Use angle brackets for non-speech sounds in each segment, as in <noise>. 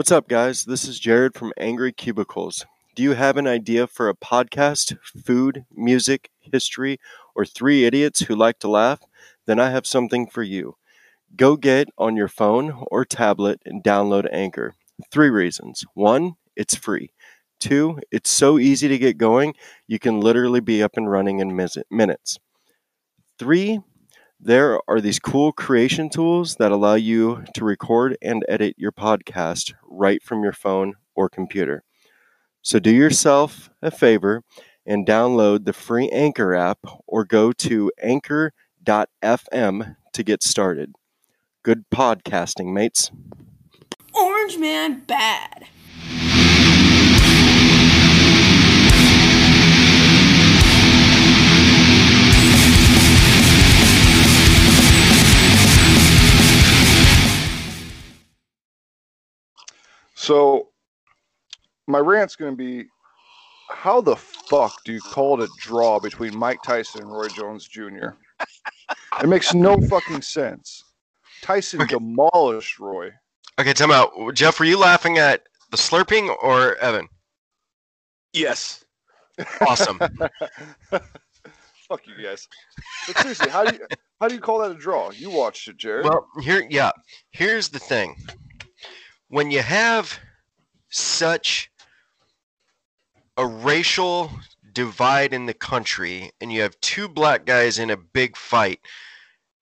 What's up, guys? This is Jared from Angry Cubicles. Do you have an idea for a podcast, food, music, history, or three idiots who like to laugh? Then I have something for you. Go get on your phone or tablet and download Anchor. Three reasons. One, it's free. Two, it's so easy to get going, you can literally be up and running in minutes. Three, there are these cool creation tools that allow you to record and edit your podcast right from your phone or computer. So do yourself a favor and download the free Anchor app or go to anchor.fm to get started. Good podcasting, mates. Orange Man bad. So my rant's going to be how the fuck do you call it a draw between Mike Tyson and Roy Jones Jr.? It makes no fucking sense. Tyson demolished Roy. Okay, time out. Jeff, were you laughing at the slurping or Evan? Yes. Awesome. <laughs> Fuck you guys. But seriously, how do you how do you call that a draw? You watched it, Jared. well, here, yeah. Here's the thing. When you have such a racial divide in the country and you have two black guys in a big fight,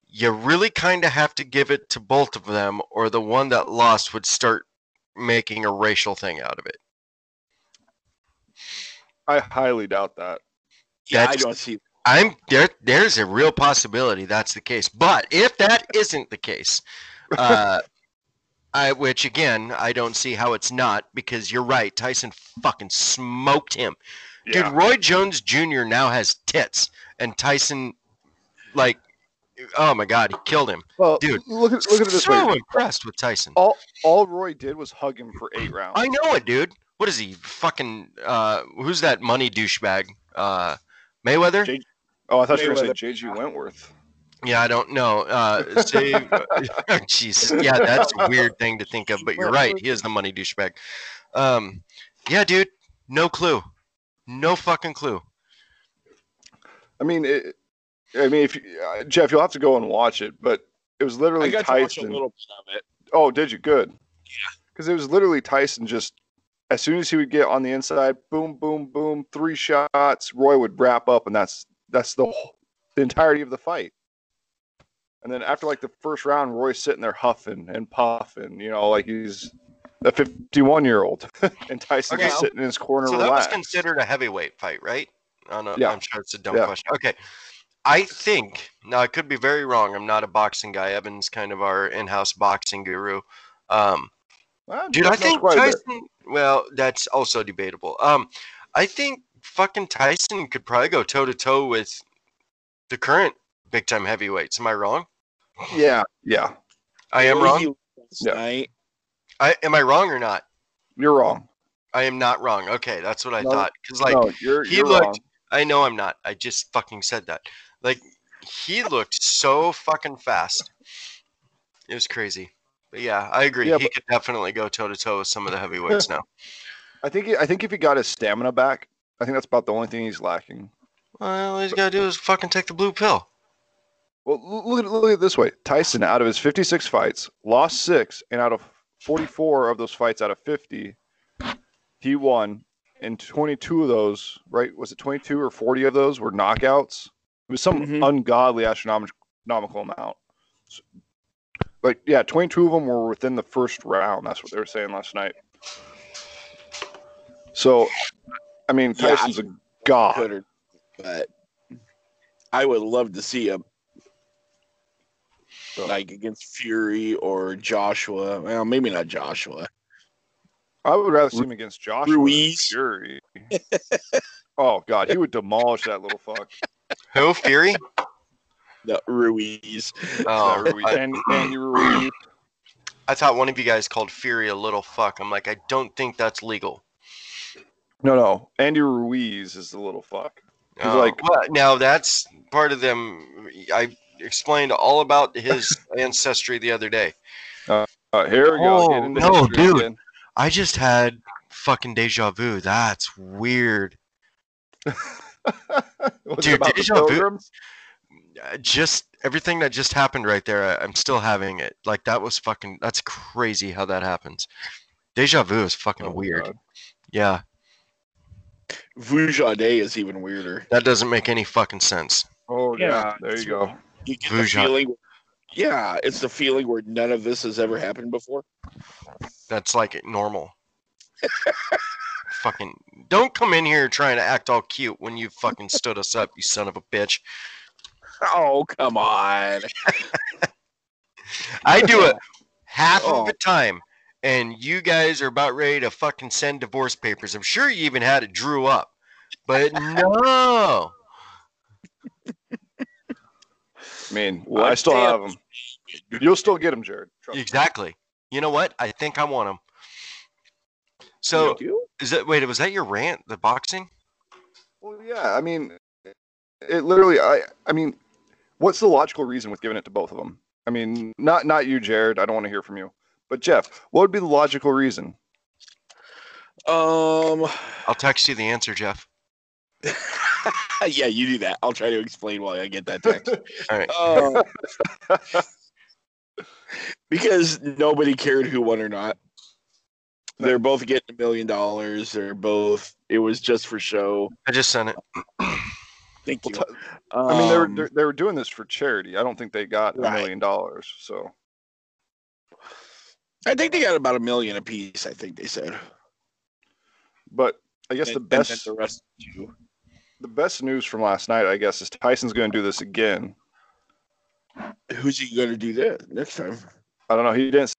you really kind of have to give it to both of them, or the one that lost would start making a racial thing out of it. I highly doubt that. Yeah, I don't see. I'm there. There's a real possibility that's the case. But if that isn't the case, uh, <laughs> I which again I don't see how it's not because you're right. Tyson fucking smoked him, Yeah. dude. Roy Jones Jr. now has tits, and Tyson, like, oh my god, he killed him. well, dude, look at look at it this so way. impressed with Tyson. All all Roy did was hug him for eight rounds. I know it, dude. What is he? Fucking uh, who's that money douchebag? Uh, Mayweather. J- Oh, I thought you were going to say JG Wentworth. Yeah, I don't know. Uh, save. <laughs> Jesus. Yeah, that's a weird thing to think of, but you're right. He is the money douchebag. Um, yeah, dude. No clue. No fucking clue. I mean, it, I mean, if you, uh, Jeff, you'll have to go and watch it, but it was I literally got to watch a Tyson. little bit of it. Oh, did you? Good. Yeah. Because it was literally Tyson just as soon as he would get on the inside, boom, boom, boom, three shots. Roy would wrap up, and that's that's the whole, the entirety of the fight. And then after like the first round, Roy's sitting there huffing and puffing, you know, like he's a 51 year old, <laughs> and Tyson's Okay. just sitting in his corner, So that was considered a heavyweight fight, right? Oh, no, Yeah. I'm sure it's a dumb Yeah. question. Okay. I think, now I could be very wrong. I'm not a boxing guy. Evan's kind of our in house boxing guru. Um, Well, Dude, I think. Tyson. Well, that's also debatable. Um, I think fucking Tyson could probably go toe to toe with the current big time heavyweights. Am I wrong? Yeah, yeah, I am wrong. Yeah. night. I am I wrong or not? you're wrong. I am not wrong. Okay, that's what I No, thought. Because like no, you're, he you're looked- wrong. I know I'm not. I just fucking said that. Like he looked so fucking fast. It was crazy. But yeah, I agree. Yeah, he could definitely go toe to toe with some of the heavyweights <laughs> now. I think he, I think if he got his stamina back, I think that's about the only thing he's lacking. Well, all he's gotta do is fucking take the blue pill. Well, look at, look at it this way: Tyson, out of his 56 fights, lost six, and out of 44 of those fights, out of 50, he won. And 22 of those, right? Was it 22 or 40 of those were knockouts? It was some Mhm. ungodly astronomical amount. So- like, yeah, 22 of them were within the first round. That's what they were saying last night. So, I mean, Yeah, I- Tyson's a god. But I would love to see him So- like against Fury or Joshua. Well, maybe not Joshua. I would rather see him against Joshua than Ruiz. Fury. <laughs> oh God, he would demolish that little fuck. Who? Fury? No, Ruiz. Oh, Ruiz. I, and Andy Ruiz. I thought one of you guys called Fury a little fuck. I'm like, I don't think that's legal. No, no, Andy Ruiz is the little fuck. He's Oh, like- well, now that's part of them. I explained all about his <laughs> ancestry the other day. Uh, here we go. Oh, no, dude. again. I just had fucking deja vu. That's weird. <laughs> Dude, it about the deja vu- Uh, Just everything that just happened right there, I, I'm still having it. Like that was fucking. That's crazy how that happens. Deja vu is fucking Oh, weird. God. Yeah, Vujade is even weirder. that doesn't make any fucking sense. Oh Yeah, yeah, there you go. You get the feeling. Yeah, it's the feeling where none of this has ever happened before. That's like normal. fucking don't come in here trying to act all cute when you fucking stood us up, you son of a bitch. Oh come on! I do it half Oh. of the time, and you guys are about ready to fucking send divorce papers. I'm sure you even had it drew up, but <laughs> no. I mean, What I still damn- have them. You'll still get them, Jared. Trust me. Exactly. You know what? I think I want them. So is that wait? Was that your rant? The boxing? Well, yeah. I mean, it literally. I. I mean, what's the logical reason with giving it to both of them? I mean, not not you, Jared. I don't want to hear from you. But Jeff, what would be the logical reason? Um. I'll text you the answer, Jeff. <laughs> <laughs> yeah, you do that. I'll try to explain why I get that text. <laughs> All right. Uh, because nobody cared who won or not. They're both getting a million dollars. They're both. It was just for show. I just sent it. Thank you. I mean, they were Um, they're- they were doing this for charity. I don't think they got a Right. million dollars. So I think they got about a million apiece. I think they said. But I guess the And- then best the rest two. The best news from last night, I guess, is Tyson's going to do this again. Who's he going to do that next time? I don't know. He didn't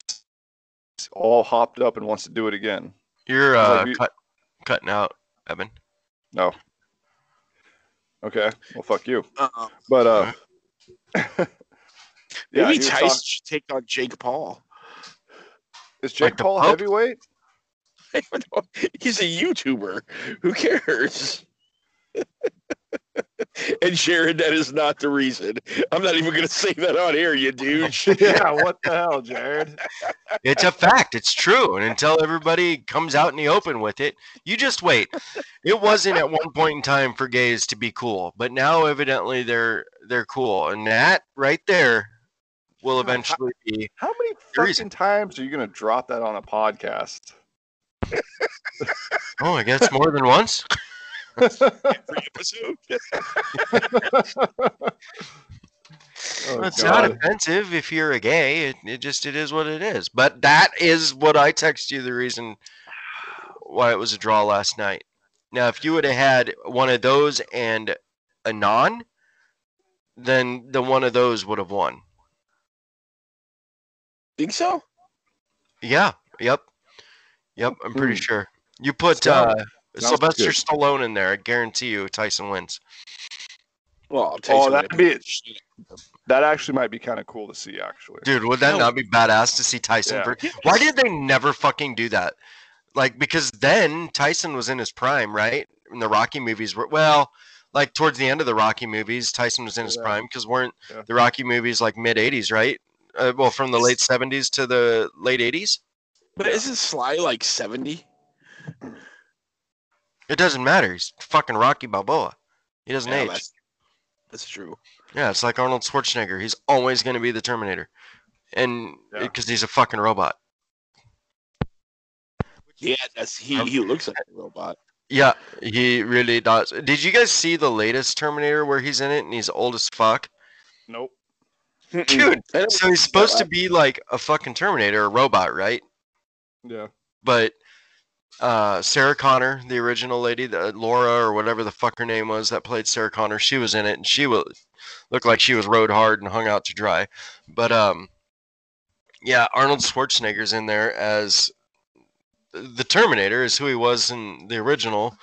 s- all hopped up and wants to do it again. You're uh, like you- cut, cutting out, Evan. No. Okay. Well, fuck you. Uh, But uh, <laughs> yeah, maybe Tyson talk- should take on Jake Paul. is Like Jake the Paul Pope? heavyweight? <laughs> He's a YouTuber. Who cares? <laughs> and Sharon, that is not the reason. I'm not even going to say that on air, you douche. <laughs> yeah. What the hell, Jared? It's a fact. It's true. And until everybody comes out in the open with it, you just wait. It wasn't at one point in time for gays to be cool, but now evidently they're they're cool, and that right there will God, how- eventually be. How many The reason- fucking times are you going to drop that on a podcast? Oh, I guess more than once. <laughs> Every episode. <laughs> Oh, it's God. not offensive if you're a gay. It, it just it is what it is. But that is what I text you the reason why it was a draw last night. Now, if you would have had one of those and a non, then the one of those would have won. Think so? Yeah. Yep. Yep. I'm pretty Hmm. sure. You put Sound- uh, sounds Sylvester good. Stallone in there. I guarantee you Tyson wins. Well, Tyson Oh, that'd be that actually might be kind of cool to see. Actually, Dude, would that No. not be badass to see Tyson? Yeah. ver- Why did they never fucking do that? Like, because then Tyson was in his prime, right? In the Rocky movies were well, like towards the end of the Rocky movies, Tyson was in his Yeah. prime because weren't Yeah. the Rocky movies like mid '80s, right? Uh, well, from the late '70s to the late '80s. But isn't Sly like 70? It doesn't matter. He's fucking Rocky Balboa. He doesn't Yeah, age. that's, that's true. Yeah, it's like Arnold Schwarzenegger. He's always going to be the Terminator, and Yeah. because he's a fucking robot. Yeah, that's he. Um, He looks like a robot. Yeah, he really does. Did you guys see the latest Terminator where he's in it and he's old as fuck? nope. Dude, so he's supposed to be like a fucking Terminator, a robot, right? Yeah. But uh, Sarah Connor, the original lady, the Laura or whatever the fuck her name was that played Sarah Connor, she was in it and she wa looked like she was rode hard and hung out to dry. But um, yeah, Arnold Schwarzenegger's in there as the Terminator, is who he was in the original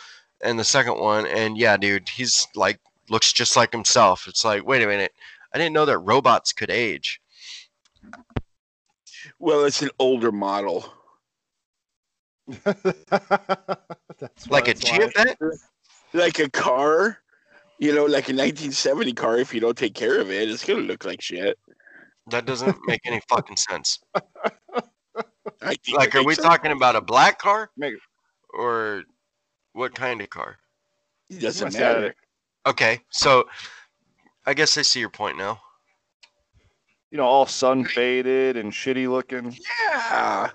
and the second one. And yeah, dude, he's like looks just like himself. It's like, wait a minute, I didn't know that robots could age. Well, it's an older model. <laughs> That's Like a it's lying. Geofet? Like a car, you know, like a 1970 car. If you don't take care of it, it's gonna look like shit. That doesn't <laughs> make any fucking sense. I think Like, are we sense. talking about a black car? Make- Or what kind of car? It doesn't Must matter. add. Okay, so I guess I see your point now. You know, all sun faded and shitty looking. Yeah.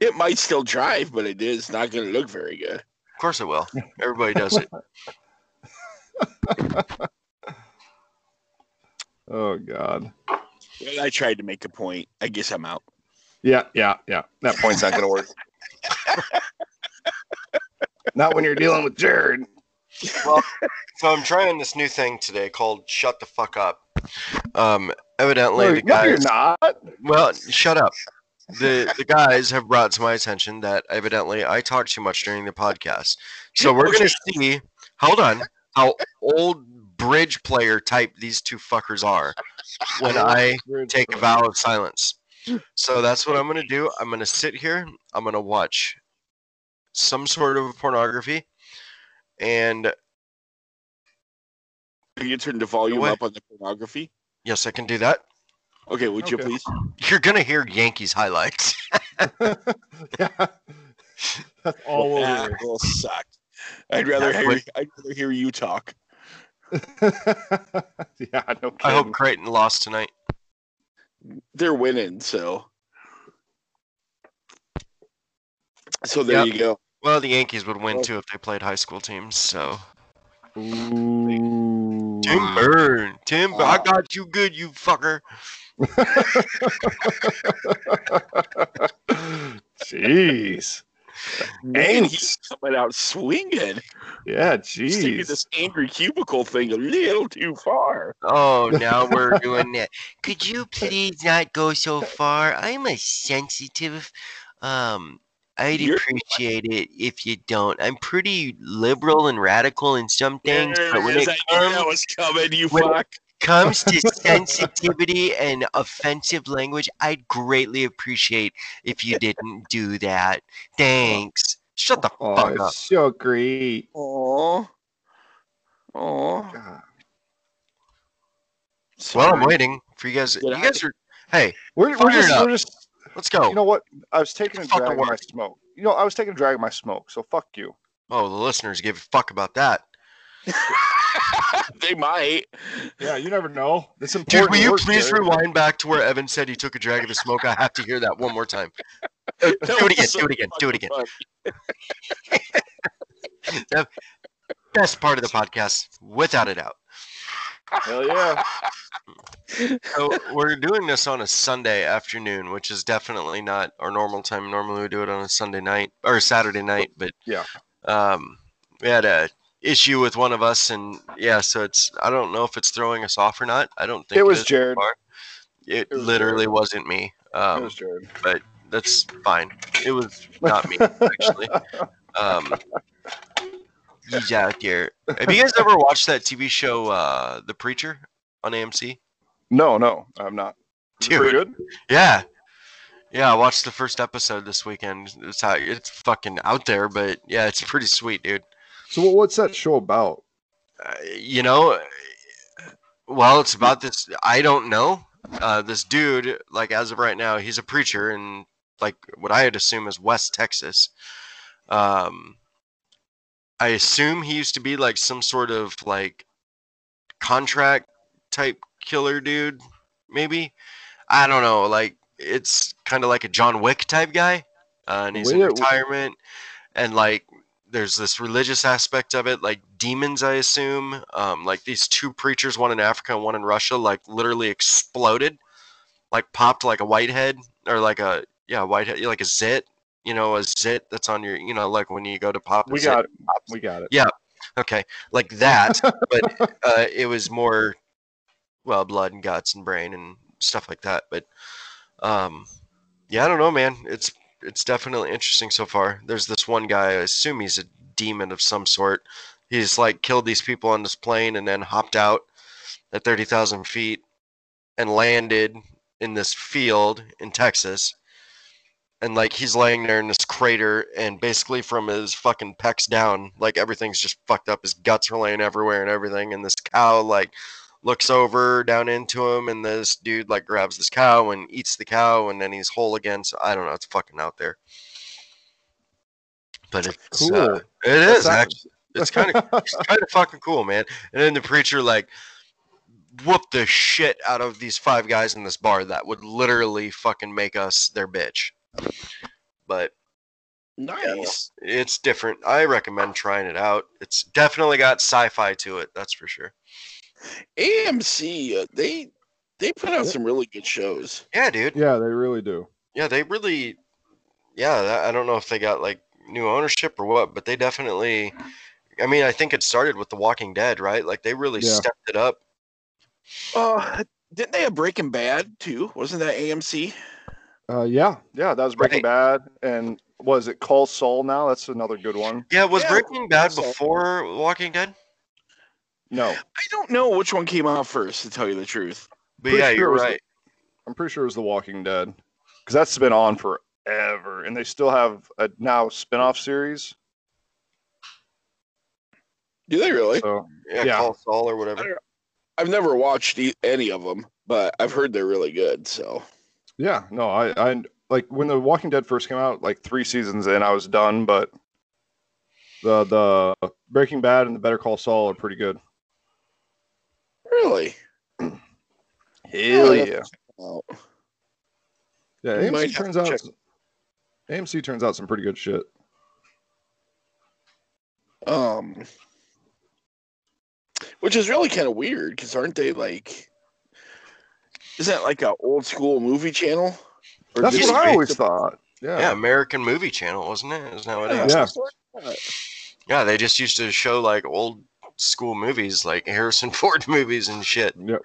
It might still drive, but it is not going to look very good. Of course it will. Everybody does it. <laughs> Oh God. Well, I tried to make a point. I guess I'm out. Yeah, yeah, yeah. That point's not gonna work. <laughs> not when you're dealing with Jared. Well, so I'm trying this new thing today called "Shut the fuck up." Um, evidently No, the no, you're guys. not. Well, shut up. The the guys have brought to my attention that evidently I talk too much during the podcast. So we're gonna see. Hold on. How old bridge player type these two fuckers are when <laughs> I take a vow of silence. <laughs> So that's what I'm gonna do. I'm gonna sit here. I'm gonna watch some sort of pornography, and Can you turn the volume up on the pornography? yes, I can do that. Okay, would you please? You're gonna hear Yankees highlights. <laughs> <laughs> yeah. That's all That over. will suck. I'd rather That hear would- I'd rather hear you talk. <laughs> yeah, no. I hope Creighton lost tonight. They're winning, so so there Yep. you go. Well, the Yankees would win too if they played high school teams. So Ooh. Tim Burn, Tim, Bur- I got you good, you fucker. Jeez. Man, he's coming out swinging. Yeah, He's taking jeez. this angry cubicle thing a little too far. Oh, now we're doing that. Could you please not go so far? I'm a sensitive. Um, I'd You're- appreciate it if you don't. I'm pretty liberal and radical in some things, There but when it is. it I knew that comes was coming, you when- fuck. Comes to sensitivity and offensive language, I'd greatly appreciate if you didn't do that. Thanks. Shut the Oh, fuck up. so great. Aw. Aw. God. Well, I'm waiting for you guys. Get You out guys are. Hey, We're, we're, Fire it just, up. we're just, let's go. you know what? I was taking a drag of my smoke. You know, I was taking a drag of my smoke, so fuck you. oh, the listeners give a fuck about that. <laughs> they might. Yeah, you never know. This Dude, important will you please Jared. rewind back to where Evan said he took a drag of the smoke? I have to hear that one more time. Do it again. Do it again. Do it again. Best part of the podcast, without a doubt. Hell yeah. <laughs> So we're doing this on a Sunday afternoon, which is definitely not our normal time. Normally we do it on a Sunday night or Saturday night, but Yeah. um, we had a issue with one of us, and yeah, so it's I don't know if it's throwing us off or not. I don't think It was so Jared. It, It was literally Jared. wasn't me. It Um, was Jared. but that's fine. It was not me actually. <laughs> Um, he's out there. Have you guys ever watched that TV show, uh, The Preacher, on AMC? No, no, I'm not. Is it pretty good? Yeah, yeah. I watched the first episode this weekend. It's how it's fucking out there, but yeah, it's pretty sweet, dude. So, what's that show about? Uh, you know, well, it's about this. I don't know. Uh, this dude, like as of right now, he's a preacher in like what I would assume is West Texas. Um, I assume he used to be like some sort of like contract type killer dude, maybe. I don't know. Like it's kind of like a John Wick type guy, uh, and he's in retirement, and like there's this religious aspect of it, like demons, I assume. Um, like these two preachers, one in Africa and one in Russia, like literally exploded, like popped like a whitehead or like a yeah whitehead, like a zit. You know, a zit that's on your, you know, like when you go to pop. We zit. got it. We got it. Yeah. Okay, like that, <laughs> but uh, it was more, well, blood and guts and brain and stuff like that. But, um, yeah, I don't know, man. It's it's definitely interesting so far. There's this one guy. I assume he's a demon of some sort. He's like killed these people on this plane and then hopped out at thirty thousand feet and landed in this field in Texas. And like he's laying there in this crater, and basically from his fucking pecs down, like everything's just fucked up. His guts are laying everywhere and everything. And this cow like looks over down into him, and this dude like grabs this cow and eats the cow, and then he's whole again. So I don't know. It's fucking out there. But it's Cool. uh, it is actually. It's kind of <laughs> kind of fucking cool, man. And then the preacher like whooped the shit out of these five guys in this bar that would literally fucking make us their bitch. But Nice. it's different. I recommend trying it out. It's definitely got sci-fi to it. That's for sure. AMC, uh, they they put out some really good shows. Yeah, dude. Yeah, they really do. Yeah, they really. Yeah, I don't know if they got like new ownership or what, but they definitely. I mean, I think it started with The Walking Dead, right? Like they really Yeah. stepped it up. Uh, didn't they have Breaking Bad too? Wasn't that AMC? Uh, yeah. Yeah, that was Breaking Bad, and was it Call Saul? Now that's another good one. Yeah, was Yeah, Breaking Bad so- before Walking Dead? No, I don't know which one came out first, to tell you the truth. But Pretty yeah, sure you're it was the- right. I'm pretty sure it was The Walking Dead because that's been on forever, and they still have a now spin-off series. Do they really? So Yeah, yeah. Call Saul or whatever. I've never watched e- any of them, but I've heard they're really good. So yeah, no, I, I like when The Walking Dead first came out, like three seasons in, I was done, but the the Breaking Bad and the Better Call Saul are pretty good. Really, Hell yeah. Oh, Yeah, We AMC turns out check. AMC turns out some pretty good shit. um, which is really kind of weird because aren't they like? Is that like a old school movie channel? Or That's what I always thought. Yeah. Yeah, American Movie Channel, wasn't it? Isn't that what it Yeah, is? Yeah. that's what I thought. Yeah, they just used to show like old school movies, like <laughs> Harrison Ford movies and shit. Yep.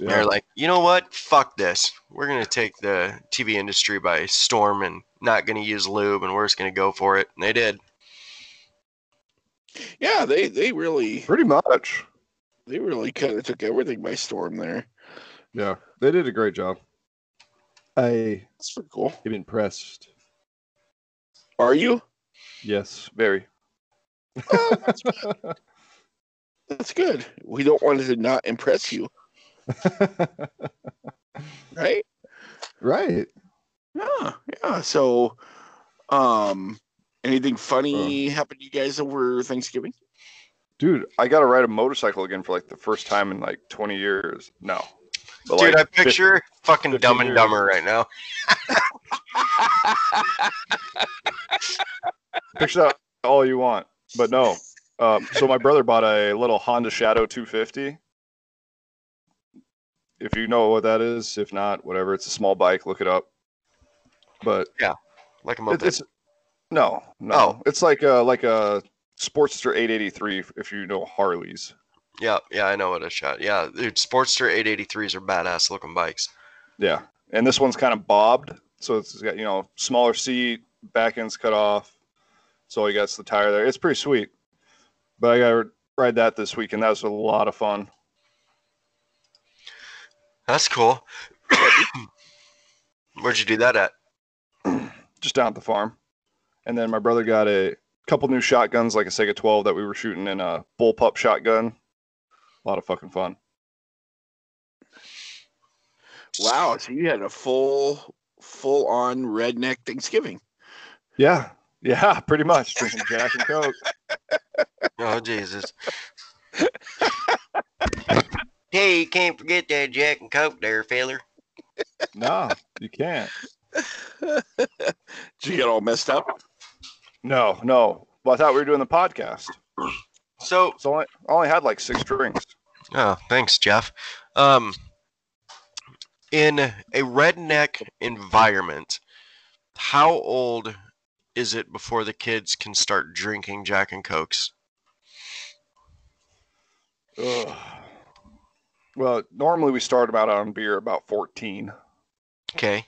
Yeah. They're like, you know what? Fuck this. We're gonna take the TV industry by storm and not gonna use lube, and we're just gonna go for it. And they did. Yeah, they they really Pretty much. they really kind of took everything by storm there. Yeah, they did a great job. I That's pretty cool. am impressed. Are you? Yes, very. Oh, that's, that's good. We don't want to not impress you, <laughs> right? right. Yeah, yeah. So, um, anything funny happened to you guys over Thanksgiving? Dude, I got to ride a motorcycle again for like the first time in like 20 years. No. But, Dude, like, I picture fucking 15 Dumb and years. Dumber right now. <laughs> picture that all you want. But no. Um, so my brother bought a little Honda Shadow 250. If you know what that is, if not, whatever. It's a small bike. Look it up. But yeah, Like a it, moped. it's no, no. Oh. It's like a like a Sportster 883 if you know Harleys. Yeah, yeah, I know what a shot. Yeah, dude, Sportster 883s are badass looking bikes. Yeah, and this one's kind of bobbed, so it's got you know smaller seat, back end's cut off, so all you got's the tire there. It's pretty sweet. But I got to ride that this week, and that was a lot of fun. That's cool. <coughs> Where'd you do that at? <clears throat> Just down at the farm, and then my brother got a couple new shotguns, like a Saiga 12 that we were shooting in a bullpup shotgun. A lot of fucking fun. Wow, so you had a full, full on redneck Thanksgiving. Yeah, yeah, pretty much drinking Jack and Coke. <laughs> Oh Jesus. hey, you can't forget that Jack and Coke there, feller. No, you can't. Did you get all messed up? No, no. Well, I thought we were doing the podcast. So So I only, I only had like six drinks. Oh, thanks, Jeff. Um, in a redneck environment, how old is it before the kids can start drinking Jack and Cokes? Ugh. Well, normally we start them out on beer about 14, Okay.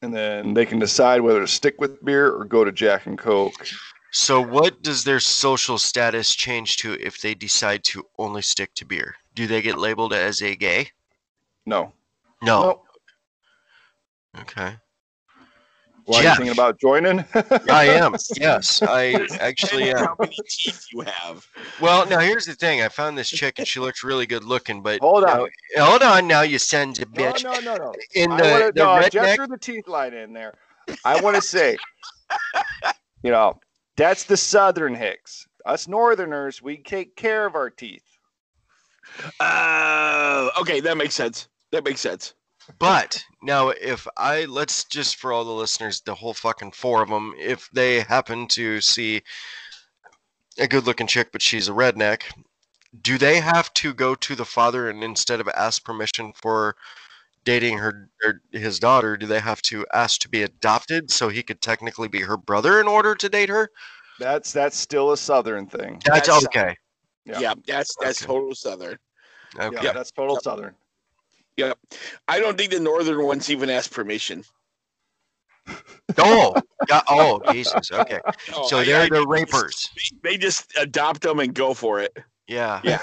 and then they can decide whether to stick with beer or go to Jack and Coke. So, what does their social status change to if they decide to only stick to beer? Do they get labeled as a gay? No. No. Nope. Okay. Why are you thinking about joining? <laughs> I am. Yes, I <laughs> actually am. how many teeth you have? Well, now here's the thing. I found this chick and she looks really good looking, but Hold now- on. hold on now, you sons of No, bitch. no, no, no. no. In the, wanna, the no, just redneck, threw the teeth line in there. I want to say, you know, that's the Southern Hicks. Us Northerners, we take care of our teeth. Uh, okay, that makes sense. That makes sense. But now if I let's just for all the listeners, the whole fucking four of them, if they happen to see a good looking chick, but she's a redneck, do they have to go to the father and instead of ask permission for dating her or his daughter, do they have to ask to be adopted so he could technically be her brother in order to date her? That's that's still a Southern thing. That's, That's- okay. Yeah. Yeah, that's that's Okay. total southern. Okay. Yeah, that's total Yep. Southern. Yep. I don't think the northern ones even ask permission. <laughs> Oh, got, oh, Jesus. Okay. No, So I- they're I- the rapers. They just adopt them and go for it. Yeah. Yeah.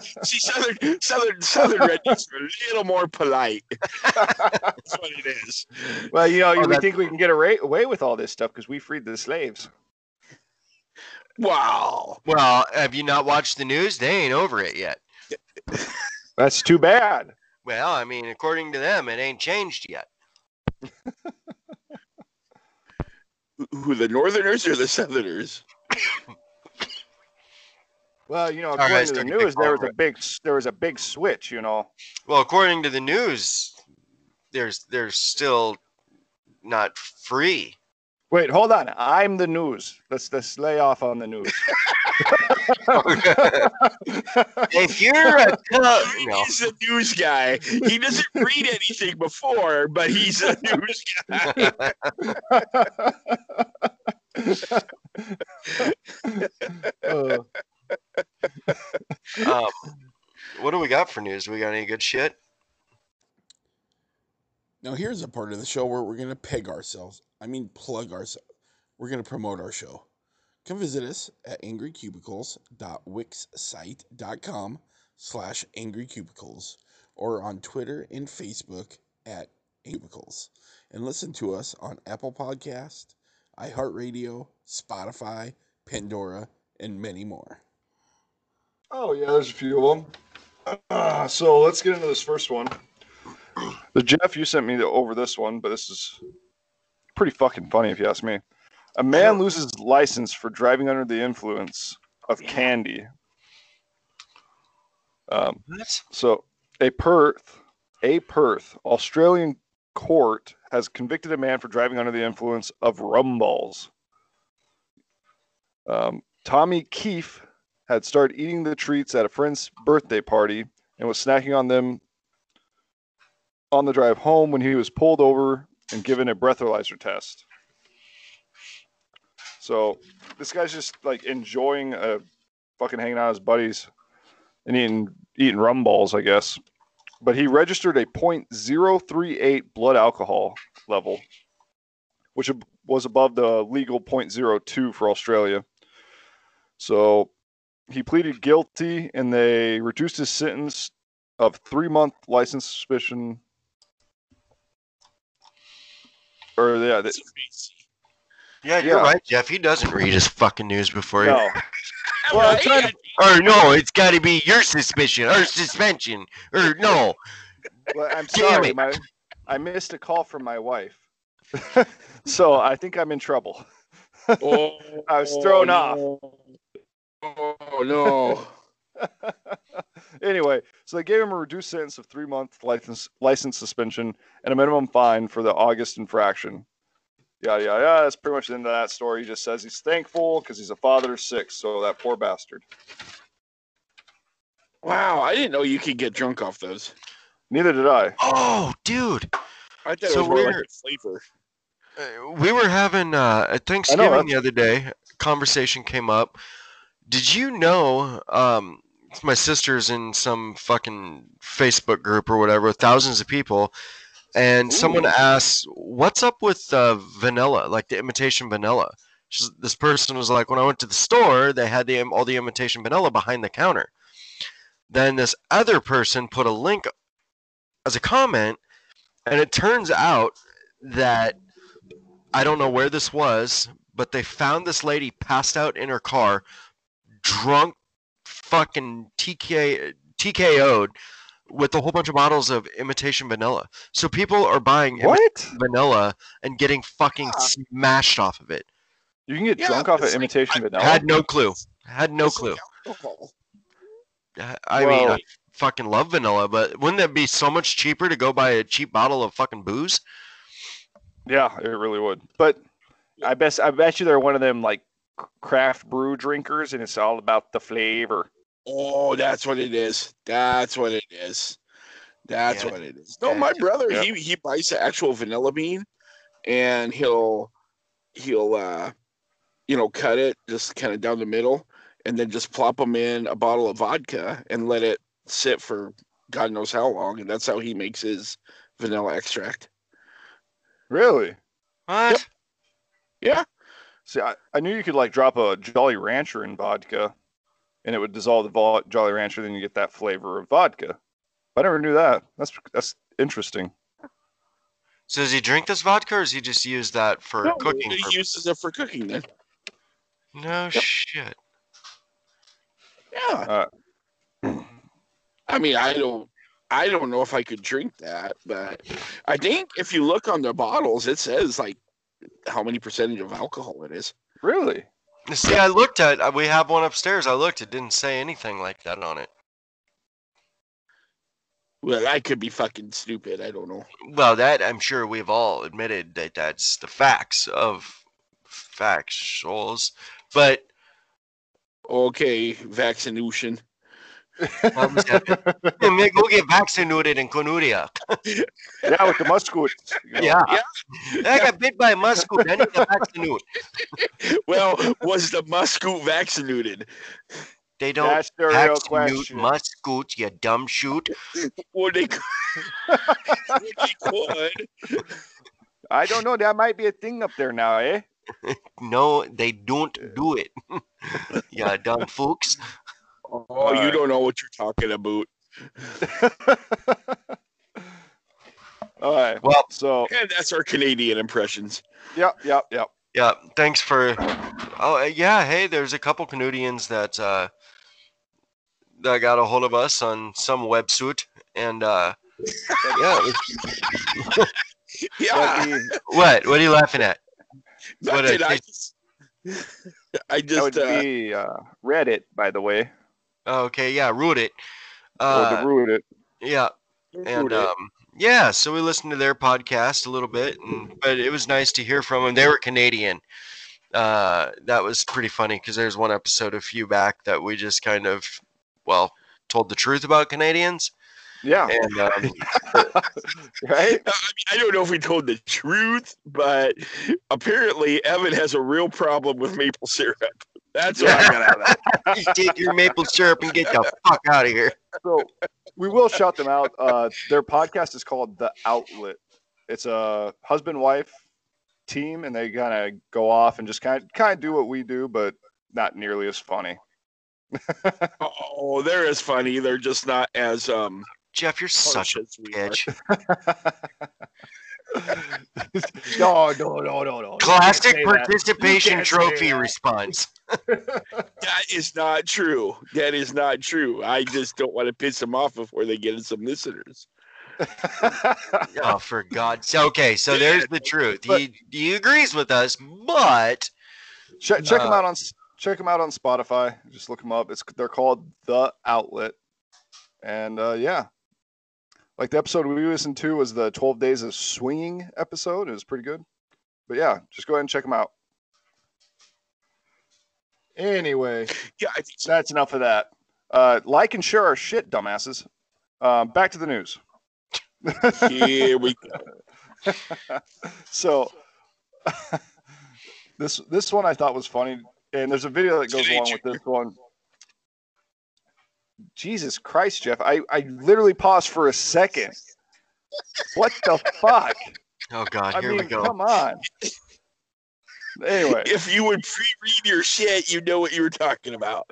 <laughs> See, southern southern southern rednecks are a little more polite. <laughs> That's what it is. well, you know, Oh, we think we can get away, away with all this stuff because we freed the slaves. Wow. Well, have you not watched the news? They ain't over it yet. That's too bad. Well, I mean, according to them, it ain't changed yet. <laughs> Who the northerners or the southerners? <coughs> Well, you know, according guys to the took a news, there was a big there was a big switch. You know, Well, according to the news, there's there's still not free. wait, hold on. I'm the news. Let's let's lay off on the news. <laughs> <laughs> if you're a co- <laughs> no, He's a news guy. He doesn't <laughs> read anything before, but he's a news guy. Uh, um, what do we got for news? We got any good shit? Now, here's a part of the show where we're going to peg ourselves. I mean, plug ourselves. We're going to promote our show. Come visit us at angrycubicles.wixsite.com slash angrycubicles or on Twitter and Facebook at cubicles. And listen to us on Apple Podcast, iHeartRadio, Spotify, Pandora, and many more. oh yeah, there's a few of them. Uh, so let's get into this first one. The Jeff, you sent me over this one, but this is pretty fucking funny if you ask me. A man loses license for driving under the influence of candy. Um, What? So, a Perth, a Perth, Australian court has convicted a man for driving under the influence of rum balls. Um, Tommy Keefe had started eating the treats at a friend's birthday party and was snacking on them on the drive home when he was pulled over and given a breathalyzer test. So this guy's just like enjoying uh, fucking hanging out with his buddies and eating eating rum balls, I guess. But he registered a .038 blood alcohol level, which was above the legal .02 for Australia. So he pleaded guilty, and they reduced his sentence of three month license suspicion. Or yeah, th- Yeah, you're Yeah. right, Jeff. He doesn't read his fucking news before he. no. <laughs> Well, I'm to- Or no, it's got to be your suspicion or suspension or no. Well, I'm Damn sorry, it. my, I missed a call from my wife, <laughs> so I think I'm in trouble. Oh, <laughs> I was thrown oh, off. Oh no. anyway, so they gave him a reduced sentence of three month license license suspension and a minimum fine for the August infraction. Yada yada yada. That's pretty much the end of that story. He just says he's thankful because he's a father of six. So that poor bastard. Wow, I didn't know you could get drunk off those. Neither did I. Oh, dude. I thought So it was more like we're- a flavor. Uh, we were having uh, at Thanksgiving that's- the other day. Conversation came up. Did you know? Um, my sister's in some fucking Facebook group or whatever with thousands of people, and someone Ooh. asked, "What's up with uh, vanilla? Like the imitation vanilla?" She's, this person was like, "When I went to the store, they had the all the imitation vanilla behind the counter." Then this other person put a link as a comment, and it turns out that I don't know where this was, but they found this lady passed out in her car, drunk, fucking TK TKO'd with a whole bunch of bottles of imitation vanilla. So people are buying What? vanilla and getting fucking smashed off of it. You can get Yeah, drunk off of like- imitation vanilla. Had no clue. Had no It's clue. alcohol. I I mean, Well- I fucking love vanilla, but wouldn't that be so much cheaper to go buy a cheap bottle of fucking booze? Yeah, it really would. But I bet I bet you they're one of them like craft brew drinkers, and it's all about the flavor. Oh, that's what it is. That's what it is. That's Yeah. what it is. No, my brother, Yeah. he he buys the actual vanilla bean, and he'll he'll uh, you know cut it just kind of down the middle, and then just plop them in a bottle of vodka and let it sit for God knows how long, and that's how he makes his vanilla extract. Really? What? Yeah, See, I, I knew you could like drop a Jolly Rancher in vodka, and it would dissolve the vol- Jolly Rancher. Then you get that flavor of vodka. I never knew that. That's that's interesting. So does he drink this vodka, or does he just use that for No, cooking? he purposes? uses it for cooking. Then, No shit. yeah. Uh, I mean, I don't, I don't know if I could drink that, but I think if you look on the bottles, it says like how many percentage of alcohol it is. Really? See, I looked at. uh, We have one upstairs. I looked. It didn't say anything like that on it. Well, I could be fucking stupid. I don't know. Well, that I'm sure we've all admitted that that's the facts of factuals. But Okay, vaccination. <laughs> yeah, go get vaccinated in Conuria. <laughs> yeah, with the muscoot. you know. Yeah. Yeah. I got bit by a muscle. Then you get vaccinated. <laughs> Well, was the muscoot vaccinated? They don't That's the real question. muscoot, you dumb shoot. Well, they they could. I don't know. That might be a thing up there now, eh? No, they don't do it. yeah, dumb folks. Oh, you don't know what you're talking about. <laughs> All right. Well, So, And that's our Canadian impressions. yep, yep, yep. yeah, thanks for. Oh, uh, yeah. Hey, there's a couple Canadians that uh, that got a hold of us on some websuit, and uh, <laughs> yeah. Yeah, What? What are you laughing at? What a- I just, I that just would uh, be uh, Reddit, by the way. Oh, okay, yeah, root it. or Uh, the root it. yeah, and um, yeah, so we listened to their podcast a little bit, and, but it was nice to hear from them. They were Canadian. Uh, that was pretty funny because there's one episode a few back that we just kind of, well, told the truth about Canadians, Yeah, and um, <laughs> right? I, mean, I don't know if we told the truth, but apparently Evan has a real problem with maple syrup. That's what I got out of that. <laughs> you take your maple syrup and get the fuck out of here. So we will shout them out. Uh, their podcast is called The Outlet. It's a husband wife team, and they kind of go off and just kind of kind of do what we do, but not nearly as funny. <laughs> Oh, they're as funny. They're just not as um. Jeff, you're such a as we are. bitch. <laughs> <laughs> no, no, no, no, no. Classic participation trophy response. <laughs> That is not true. That is not true. I just don't want to piss them off before they get some listeners. <laughs> Oh, for God's sake. Okay, so there's the truth. He he agrees with us, but check check them Uh, out on check them out on Spotify. Just look them up. It's they're called The Outlet, and uh, yeah, like the episode we listened to was the 12 Days of Swinging episode. It was pretty good. But yeah, just go ahead and check them out. Anyway, <laughs> Yeah, so. that's enough of that. Uh, like and share our shit, dumbasses. Um, back to the news. Here we go. <laughs> so <laughs> this this one I thought was funny, and there's a video that goes along with this one. Jesus Christ, Jeff! I I literally paused for a second. What the fuck? oh god, I here mean, we go. come on. Anyway, If you would pre-read your shit, you know what you were talking about.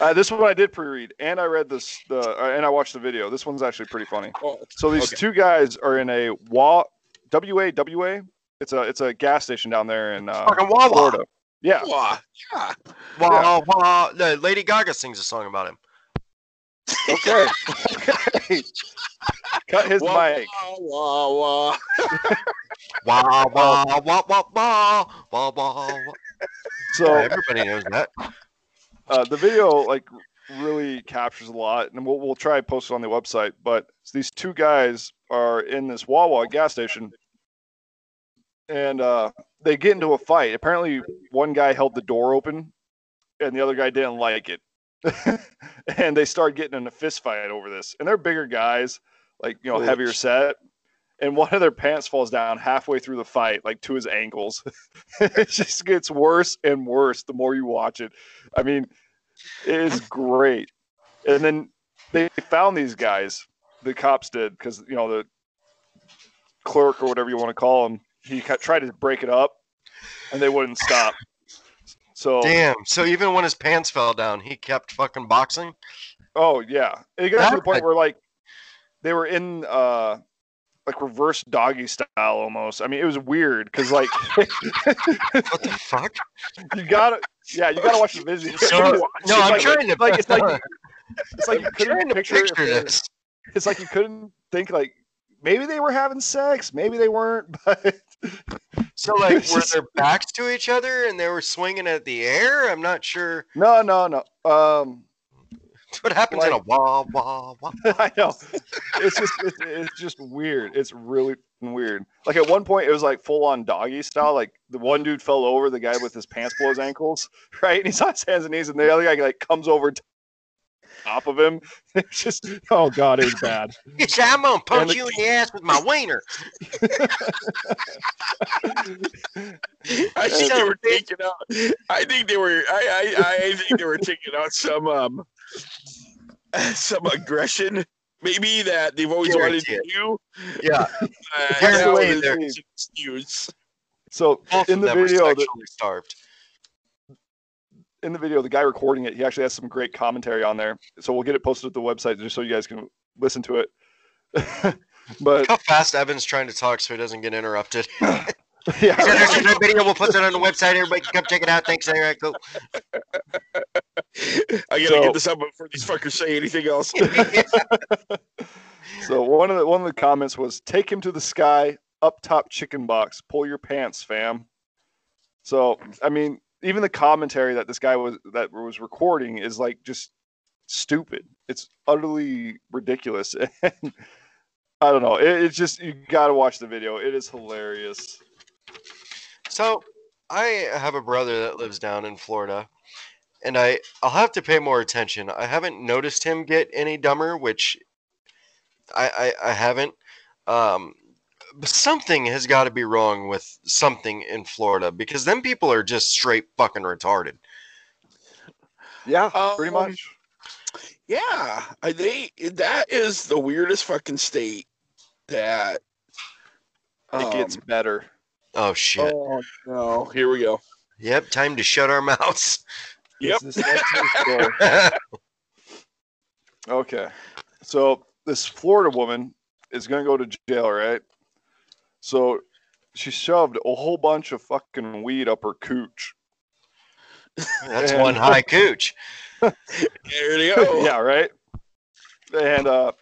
uh, this one I did pre-read, and I read this, the uh, and I watched the video. This one's actually pretty funny. Oh, So these Okay. two guys are in a WA, WAWA It's a it's a gas station down there in uh, Fucking Wawa. Florida. Yeah. Wah, yeah. Wah, wah. The Lady Gaga sings a song about him. Okay. <laughs> okay. Cut his Wah, mic. wah, wah, wah. <laughs> Wah, wah, wah, wah, wah, wah, wah, wah. So Yeah, everybody knows that. uh, the video like really captures a lot, and we'll we'll try and post it on the website. But these two guys are in this Wawa gas station, and uh, they get into a fight. Apparently, one guy held the door open, and the other guy didn't like it, <laughs> and they start getting in a fist fight over this. And they're bigger guys, like you know, heavier set. And one of their pants falls down halfway through the fight, like to his ankles. <laughs> it just gets worse and worse the more you watch it. I mean, it is great. And then they found these guys, the cops did, because you know the clerk or whatever you want to call him, he tried to break it up, and they wouldn't stop. So, Damn. So even when his pants fell down, he kept fucking boxing. oh yeah, it got to the point where like they were in uh like reverse doggy style almost. I mean, it was weird because like <laughs> What the fuck? you gotta, yeah, you gotta watch the video. <laughs> So, <laughs> no, It's I'm like- trying to. like it's like it's like you couldn't picture, picture this. it's like you couldn't think like maybe they were having sex, maybe they weren't, but So like, were <laughs> their backs to each other and they were swinging at the air? I'm not sure. no, no, no. Um, What happens in a Like- wah wah wah? <laughs> I know it's just it's, it's just weird. It's really weird. Like at one point, it was like full on doggy style. Like the one dude fell over, the guy with his pants below his ankles, <laughs> right? And he's on his hands and knees, and the other guy like comes over top of him. <laughs> It's just oh god, it was bad. <laughs> He "I'm gonna punch the- you in the ass with my wiener." <laughs> I think they were taking out. I think they were. I, I, I think they were taking out some um some aggression. Maybe that they've always wanted to do. Yeah, Uh, Guarantee now they're- it's excuse. So both in the them were video, the, sexually starved. In the video, the guy recording it, he actually has some great commentary on there. So we'll get it posted at the website just so you guys can listen to it. <laughs> but Look how fast Evan's trying to talk so he doesn't get interrupted. <laughs> <laughs> yeah, He "There's right. a video. We'll put that on the website. Everybody can come check it out. Thanks. All right, cool. I gotta So- get this up before these fuckers say anything else. So one of the one of the comments was take him to the sky, up top chicken box, pull your pants, fam. So I mean, even the commentary that this guy was that was recording is like just stupid. It's utterly ridiculous. <laughs> And I don't know. It, it's just you got to watch the video. It is hilarious. So I have a brother that lives down in Florida, and I I'll have to pay more attention. I haven't noticed him get any dumber, which I I, I haven't. Um, something has got to be wrong with something in Florida because them people are just straight fucking retarded. Yeah, pretty Um, much. Yeah, they that is the weirdest fucking state that. It gets um, better. Oh shit! Oh no! Here we go. Yep, time to shut our mouths. Yep. This is next week's story. Okay. So this Florida woman is going to go to jail, right? So she shoved a whole bunch of fucking weed up her cooch. That's And- one high cooch. <laughs> There you go. <laughs> yeah, right? And uh,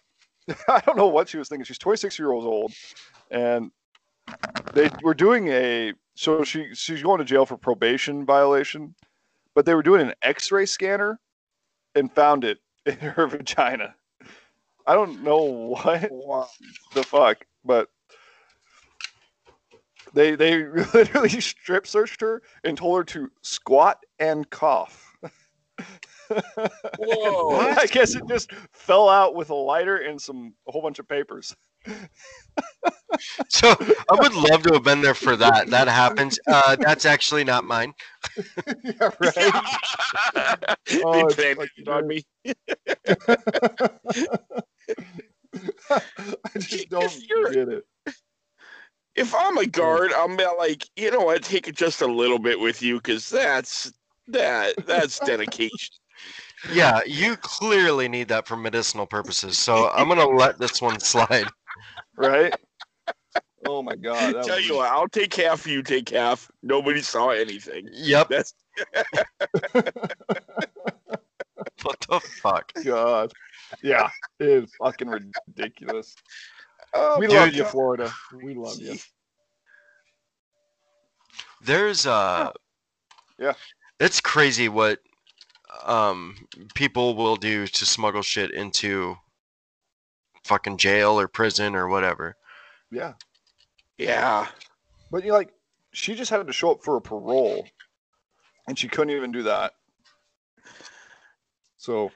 <laughs> I don't know what she was thinking. She's 26 years old. And they were doing a, so she she's going to jail for probation violation, but they were doing an x ray scanner and found it in her vagina. I don't know what Wow. the fuck, but they they <laughs> literally strip searched her and told her to squat and cough. Whoa. <laughs> I guess it just fell out with a lighter and some a whole bunch of papers. So I would love to have been there for that. That happens. Uh, that's actually not mine. <laughs> yeah, right. Oh, they it's planted on me. I just don't get it. If I'm a hmm. guard, I'm like, you know what? Take it just a little bit with you, because that's that that's dedication. Yeah, you clearly need that for medicinal purposes. So I'm gonna let this one slide. Right? Oh my god. that Tell was- you what, I'll take half. You take half. Nobody saw anything. Yep. That's <laughs> What the fuck? God. Yeah, it is fucking ridiculous. Oh, We Dude. love you, Florida. We <laughs> love you. There's uh Yeah. It's crazy what um people will do to smuggle shit into fucking jail or prison or whatever. Yeah. Yeah. But you like, she just had to show up for a parole, and she couldn't even do that. So,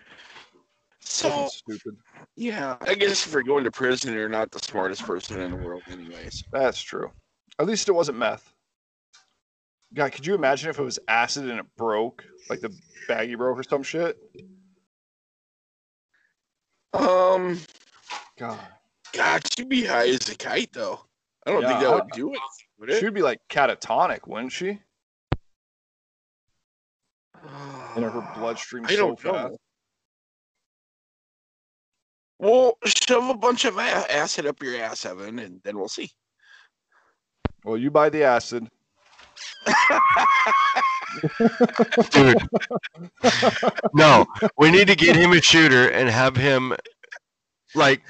So stupid. Yeah, I guess if you're going to prison, you're not the smartest person in the world, anyways. That's true. At least it wasn't meth. God, could you imagine if it was acid and it broke, like the baggie broke or some shit? Um, God, God, she'd be high as a kite, though. I don't think that would do anything, would it? she'd be like catatonic, wouldn't she? <sighs> And her bloodstream I don't so know. Fast. Well, shove a bunch of acid up your ass, Evan, and then we'll see. Well, you buy the acid. Dude. no, we need to get him a shooter and have him like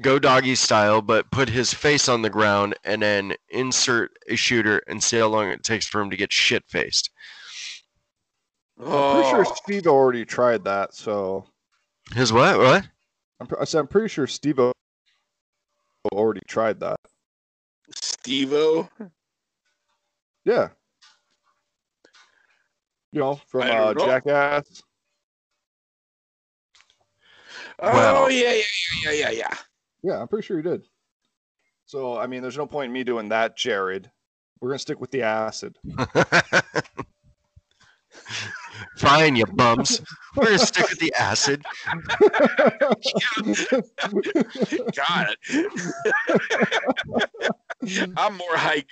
go doggy style, but put his face on the ground and then insert a shooter and see how long it takes for him to get shit faced. Oh. I'm pretty sure Oh, Steve already tried that. So His what? What? I'm, I said I'm pretty sure Steve already tried that. Steve-O. Yeah. You know, from uh, know. Jackass. Oh, Well- yeah, yeah, yeah, yeah, yeah. Yeah, I'm pretty sure he did. So I mean, there's no point in me doing that, Jared. We're gonna stick with the acid. <laughs> Fine, you bums. We're gonna stick with the acid. God. I'm more high.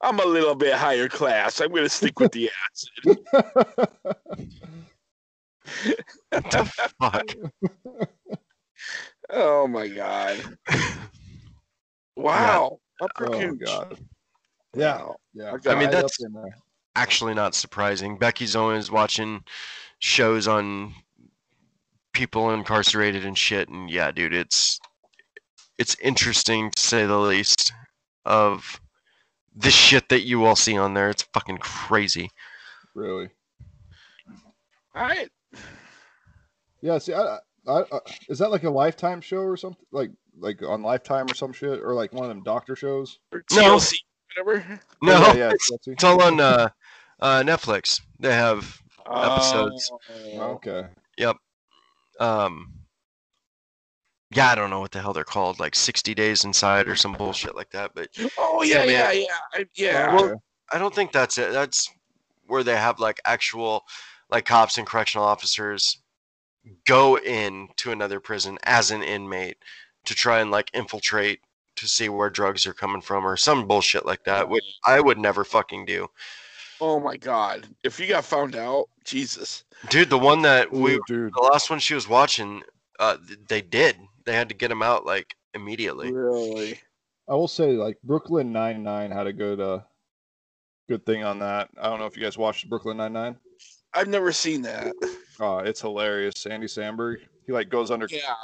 I'm a little bit higher class. I'm going to stick with the acid. What the fuck? Oh my God. Wow. Upper oh cooch. god. Yeah, yeah. I mean, that's- in there. Actually, not surprising. Becky's always watching shows on people incarcerated and shit, and yeah, dude, it's it's interesting to say the least. Of the shit that you all see on there, it's fucking crazy. really. All right. Yeah. See, I, I, I, is that like a Lifetime show or something? Like, like on Lifetime or some shit, or like one of them doctor shows? Or No. Whatever. No, Oh, yeah, yeah. Chelsea. it's all on uh, uh, Netflix. They have Episodes. Oh. Okay. Yep. Um yeah i don't know what the hell they're called like 60 days inside or some bullshit like that but Oh yeah, Yeah, yeah, man. yeah, I- yeah. Well, i don't think that's it that's where they have like actual like cops and correctional officers go in to another prison as an inmate to try and like infiltrate to see where drugs are coming from or some bullshit like that which i would never fucking do Oh my God! If you got found out, Jesus. dude the one that we Ooh, dude. the last one she was watching uh they did they had to get him out like immediately Really? I will say, like Brooklyn Nine Nine had a good, uh, good thing on that. I don't know if you guys watched Brooklyn Nine Nine. I've never seen that. Uh, it's hilarious. Andy Samberg, he like goes under Yeah.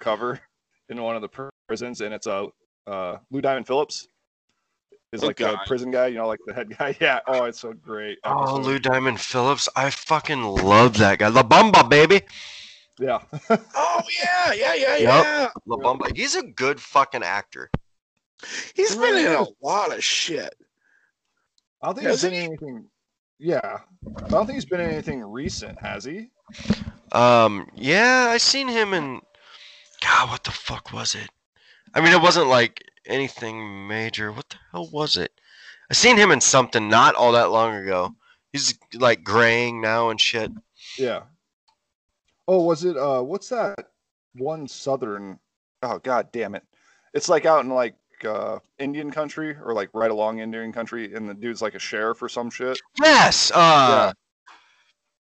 cover in one of the prisons, and it's a uh, Lou Diamond Phillips is Oh, like the God. prison guy, you know, like the head <laughs> guy. Yeah. Oh, it's so great. Oh. Lou Diamond Phillips. I fucking love that guy. La Bamba, baby. Yeah. <laughs> Oh yeah, yeah, yeah, Yep. yeah. La Bamba. He's a good fucking actor. He's been in a lot of shit. I don't think he's been in anything. Yeah, I don't think he's been in anything recent, has he? Um, yeah, I seen him in. God, what the fuck was it? I mean, it wasn't like anything major. What the hell was it? I seen him in something not all that long ago. He's like graying now and shit. Yeah. Oh, was it? Uh, what's that one southern? Oh God, damn it! It's like out in like uh Indian country or like right along Indian country, and the dude's like a sheriff or some shit. Yes. Uh,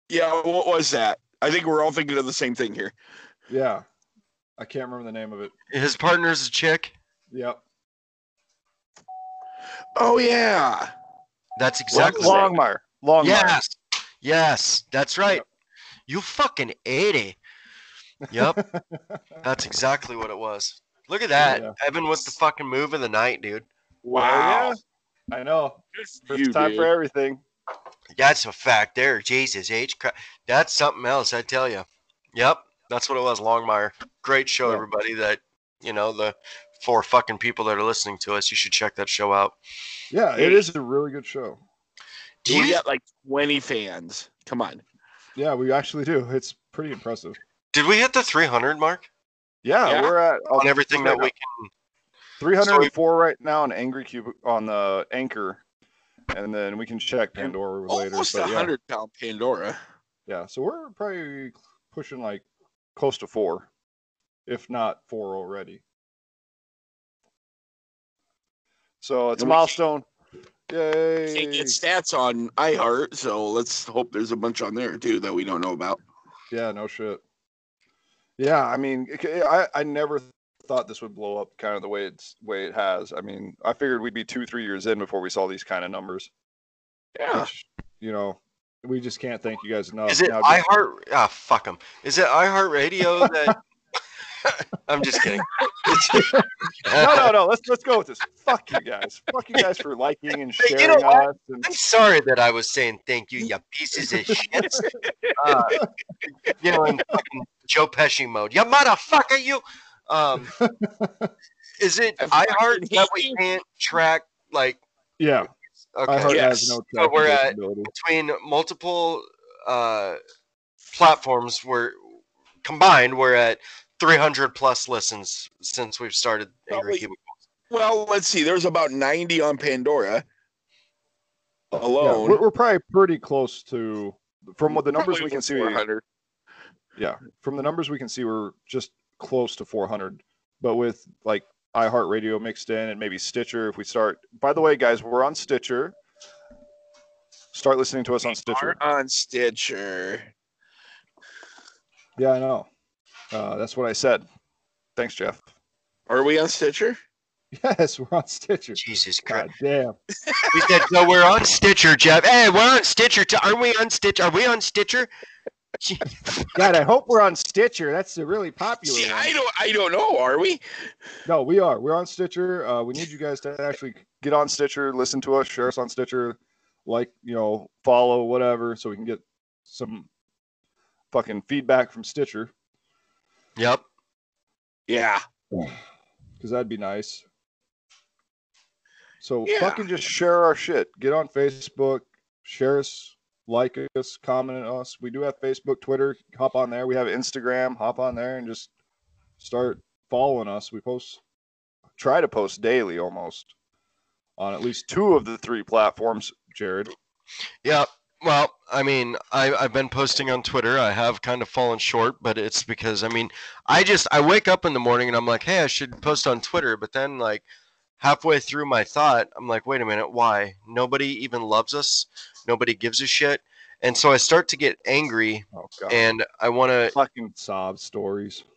Yeah, what was that? I think we're all thinking of the same thing here. Yeah, I can't remember the name of it. his partner's a chick. Yep. Oh yeah. That's exactly Longmire. Longmire. Yes. Yes, that's right. You fucking 80. <laughs> Yep, that's exactly what it was. Look at that. Yeah. Evan with the fucking move of the night, dude. Wow. Oh, yeah. I know. Good for First you, time dude. for everything. That's a fact there. Jesus H. Christ. That's something else, I tell you. Yep, that's what it was, Longmire. Great show, Yeah. everybody. That, you know, the four fucking people that are listening to us, you should check that show out. Yeah, it is a really good show. Do we you, got like 20 fans. Come on. Yeah, we actually do. It's pretty impressive. did we hit the 300 mark Yeah, Yeah. we're at uh, on everything that we can? 304 right now on Angry Cube on the Anchor, and then we can check Pandora later. Almost a yeah. 100 pound Pandora. Yeah, so we're probably pushing like close to four, if not four already. So it's a And we- milestone. Yay! Can't get stats on iHeart, so let's hope there's a bunch on there too that we don't know about. Yeah, no shit. Yeah, I mean, I I never thought this would blow up kind of the way it's way it has. I mean, I figured we'd be two three years in before we saw these kind of numbers. Yeah. Which, you know, we just can't thank you guys enough. Is it Now, iHeart? Ah, fuck them. Is it iHeartRadio that? <laughs> <laughs> I'm just kidding. <laughs> No, no, no. Let's let's go with this. Fuck you guys. Fuck you guys for liking and Hey, you sharing know us. And, I'm sorry that I was saying thank you, you pieces of shit. <laughs> Uh, you know, in fucking Joe Pesci mode. You motherfucker, you. Um, is it I iHeart that we can't track? Like, yeah, okay, iHeart Yes. has no So tracking we're at- between multiple uh, platforms, we're combined, we're at 300 plus listens since we've started Angry Probably- Cubicle. Well, let's see. There's about 90 on Pandora Yeah, alone. we're, we're probably pretty close to from what the numbers Probably we can see. 400. Yeah, from the numbers we can see, we're just close to 400. But with like iHeartRadio mixed in and maybe Stitcher, if we start. By the way, guys, we're on Stitcher. Start listening to us on Stitcher. Are on Stitcher. Yeah, I know. Uh, that's what I said. Thanks, Jeff. Are we on Stitcher? Yes, we're on Stitcher. Jesus Christ. God damn. We said, so we're on Stitcher, Jeff. Hey, we're on Stitcher. Too. Aren't we on Stitcher? Are we on Stitcher? <laughs> God, I hope we're on Stitcher. That's a really popular See, one. I don't. I don't know. Are we? No, we are. We're on Stitcher. Uh, we need you guys to actually get on Stitcher, listen to us, share us on Stitcher, like, you know, follow, whatever, so we can get some fucking feedback from Stitcher, Yep. Yeah. because that'd be nice. So Yeah. fucking just share our shit. Get on Facebook, share us, like us, comment on us. We do have Facebook, Twitter. Hop on there. We have Instagram. Hop on there and just start following us. We post, try to post daily almost on at least two of the three platforms. Jared. Yep. Well, I mean, I, I've been posting on Twitter. I have kind of fallen short, but it's because I mean, I just I wake up in the morning and I'm like, hey, I should post on Twitter. But then like halfway through my thought, I'm like, wait a minute, why? Nobody even loves us. Nobody gives a shit. And so I start to get angry, Oh god. and I want to. fucking sob stories. <laughs>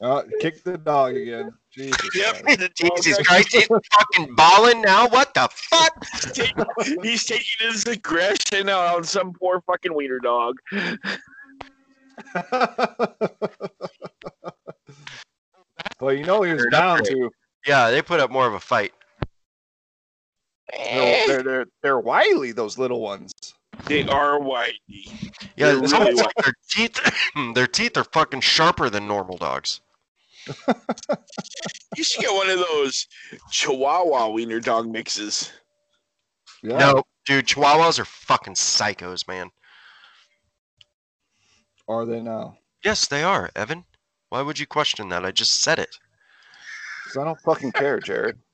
Uh, kick the dog again. Jesus. Yep. Christ. <laughs> Jesus Christ, he's fucking balling now. What the fuck? He's taking his aggression out on some poor fucking wiener dog. <laughs> well, you know he was They're down great. to. Yeah, they put up more of a fight. They're, eh. they're, they're, they're wily, those little ones. They are wily. Yeah, really almost like their teeth. <clears throat> their teeth are fucking sharper than normal dogs. You should get one of those Chihuahua wiener dog mixes. Yeah. No, dude, Chihuahuas are fucking psychos, man. Are they now? Yes, they are, Evan. Why would you question that? I just said it. 'Cause I don't fucking care, Jared. <laughs>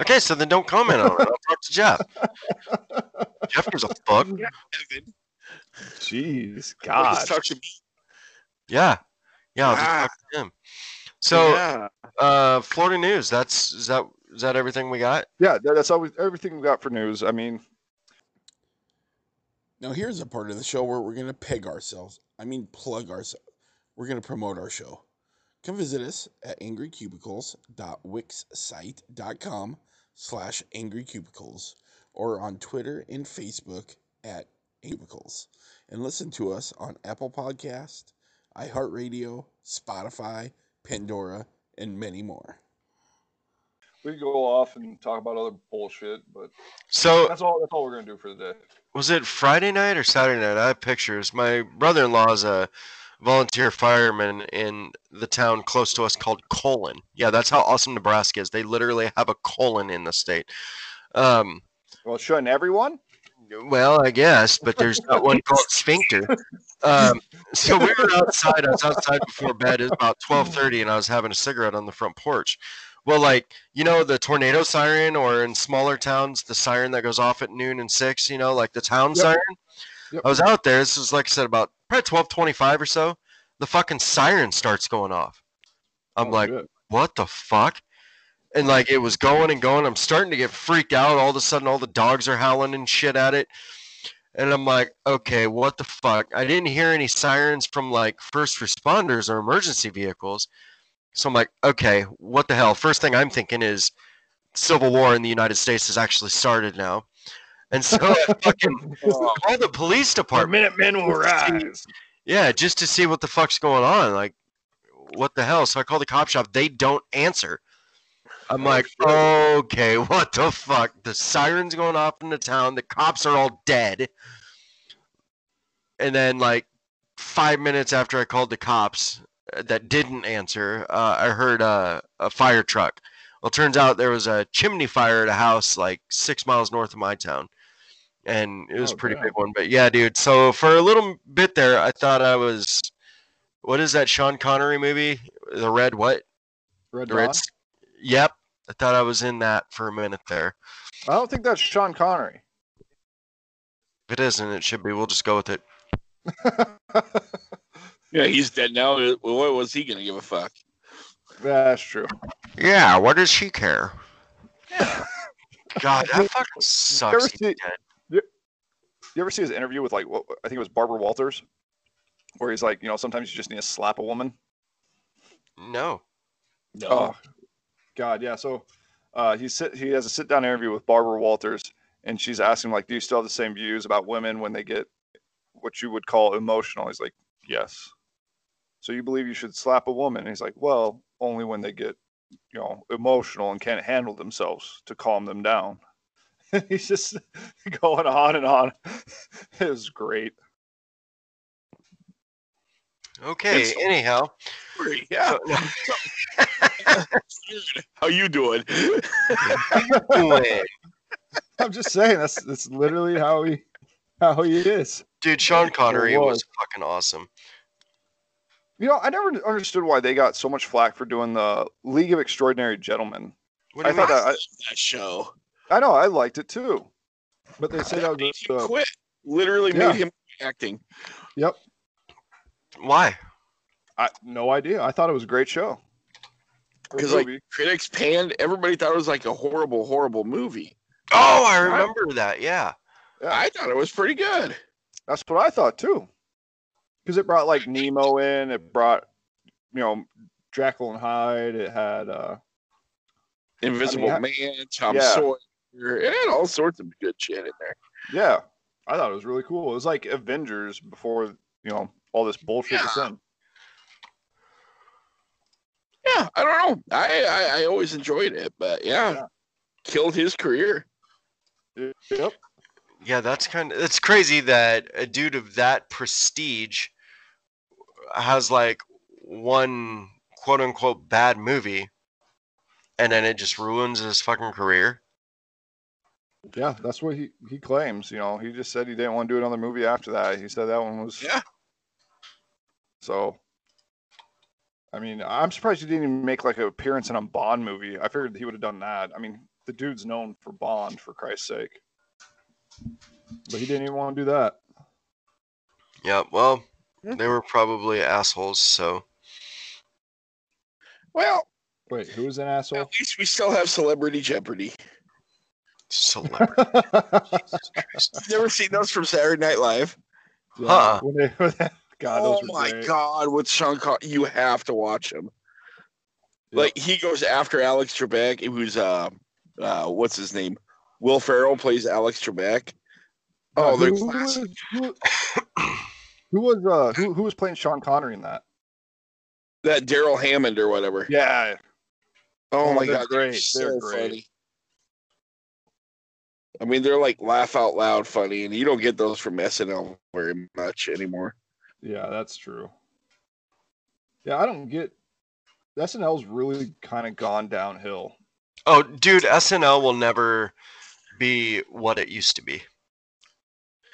Okay, so then don't comment on it. I'll talk to Jeff. <laughs> Jeff gives a fuck. Evan, Jeez, God. God. Talk to me. Yeah, yeah, I'll just Ah. talk to him. So, yeah. uh, Florida news. That's is that is that everything we got? Yeah, that's always everything we got for news. I mean, Now, here's a part of the show where we're going to peg ourselves. I mean, plug ourselves. We're going to promote our show. come visit us at angrycubicles.wixsite.com slash angrycubicles or on Twitter and Facebook at cubicles and listen to us on Apple Podcast, iHeartRadio, Spotify, Pandora, and many more. We could go off and talk about other bullshit, but So that's all. That's all we're gonna do for the day. was it Friday night or Saturday night? I have pictures. My brother-in-law is a volunteer fireman in the town close to us called Colon. Yeah, that's how awesome Nebraska is. They literally have a colon in the state. Um, Well, shouldn't everyone? Well, I guess, but there's not one called Sphincter. Um, so we were outside. I was outside before bed. It was about twelve thirty, and I was having a cigarette on the front porch. Well, like you know, the tornado siren, or in smaller towns, the siren that goes off at noon and six. You know, like the town Yep. siren. Yep. I was out there. This was like I said, about probably twelve twenty-five or so. The fucking siren starts going off. I'm Oh, like, shit. what the fuck? And like it was going and going. I'm starting to get freaked out. All of a sudden, all the dogs are howling and shit at it. And I'm like, okay, what the fuck? I didn't hear any sirens from like first responders or emergency vehicles. So I'm like, okay, what the hell? First thing I'm thinking is Civil War in the United States has actually started now. And so I <laughs> fucking call the police department. Minutemen will rise. Yeah, just to see what the fuck's going on. Like, what the hell? So I call the cop shop. They don't answer. I'm like, okay, <laughs> what the fuck? The siren's going off in the town. The cops are all dead. And then, like, five minutes after I called the cops uh, that didn't answer, uh, I heard uh, a fire truck. Well, turns out there was a chimney fire at a house like six miles north of my town. And it was Oh, a pretty damn. big one. But yeah, dude. So for a little bit there, I thought I was. What is that Sean Connery movie? The Red what? Red The Red. Dawn? S- Yep. I thought I was in that for a minute there. I don't think that's Sean Connery. If it isn't, it should be. We'll just go with it. <laughs> Yeah, he's dead now. What was he gonna give a fuck? That's true. Yeah. What does she care? <laughs> God, that fucking ever sucks. he's see- dead. You ever see his interview with like what I think it was Barbara Walters, where he's like, you know, sometimes you just need to slap a woman. No. No. Oh, God, yeah. So uh, he sit he has a sit down interview with Barbara Walters, and she's asking him like, do you still have the same views about women when they get what you would call emotional? He's like, yes. So you believe you should slap a woman? And he's like, well, only when they get you know emotional and can't handle themselves to calm them down. <laughs> he's just <laughs> going on and on. <laughs> it was great. Okay. It's- Anyhow. yeah. So- <laughs> How you doing? <laughs> I'm just saying that's that's literally how he how he is. Dude, Sean Connery was. was fucking awesome. You know, I never understood why they got so much flack for doing the League of Extraordinary Gentlemen. What do I mean? thought that I, that show. I know I liked it too, but they said that That was him uh, quit. Literally yeah. made him acting. yep. Why? I no idea. I thought it was a great show. Because like critics panned, everybody thought it was like a horrible, horrible movie. Oh, I remember that. Yeah. I thought it was pretty good. that's what I thought too, because it brought like Nemo in. It brought you know Jekyll and Hyde. It had uh Invisible I- Man, Tom yeah. Sawyer. It had all sorts of good shit in there. yeah. I thought it was really cool. It was like Avengers before you know all this bullshit was in. Yeah, I don't know. I I, I always enjoyed it, but yeah, Yeah. killed his career. Yep. Yeah, that's kind of it's crazy that a dude of that prestige has like one quote unquote bad movie and then it just ruins his fucking career. Yeah, that's what he, he claims. You know, he just said he didn't want to do another movie after that. He said that one was. Yeah. So, I mean, I'm surprised he didn't even make like an appearance in a Bond movie. I figured he would have done that. I mean, the dude's known for Bond, for Christ's sake. But he didn't even want to do that. Yeah, well, hmm. they were probably assholes, so Well, Wait, who was an asshole? at least we still have Celebrity Jeopardy. celebrity. You've <laughs> never seen those from Saturday Night Live? Yeah, Huh. when they- God, oh my great. god, with Sean Con- you have to watch them. Like he goes after Alex Trebek, who's uh, uh, what's his name? Will Ferrell plays Alex Trebek. Oh, they're who, who, classic. who, <coughs> who was uh who, who was playing Sean Connery in that? that Darrell Hammond or whatever. Yeah, Oh, Oh, my god, they're so They're great. funny. I mean, they're like laugh out loud funny, and you don't get those from SNL very much anymore. Yeah, that's true. Yeah, I don't get SNL's really kind of gone downhill. Oh, dude, SNL will never be what it used to be.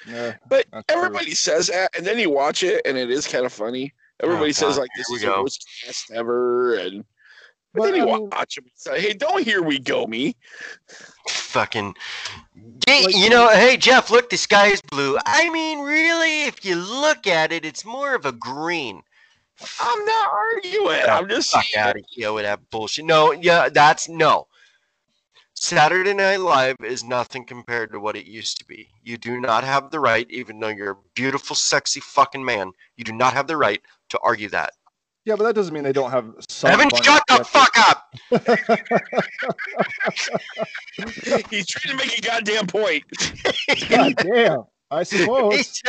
Yeah, But that's true. everybody says that, and then you watch it, and it is kind of funny. Everybody oh, says God, like this here we is the worst cast ever, and but, But, then you I mean- watch them and say, "Hey, don't here we go, me." Fucking. Like- you know, hey, Jeff, look, the sky is blue. I mean, really, if you look at it, it's more of a green. I'm not arguing. I'm just Fuck saying. out of here with that bullshit. No, yeah, that's no. Saturday Night Live is nothing compared to what it used to be. You do not have the right, even though you're a beautiful, sexy fucking man, you do not have the right to argue that. Yeah, but that doesn't mean they don't have some. Evan, shut the fuck up! <laughs> <laughs> He's trying to make a goddamn point. God damn. I <laughs> suppose.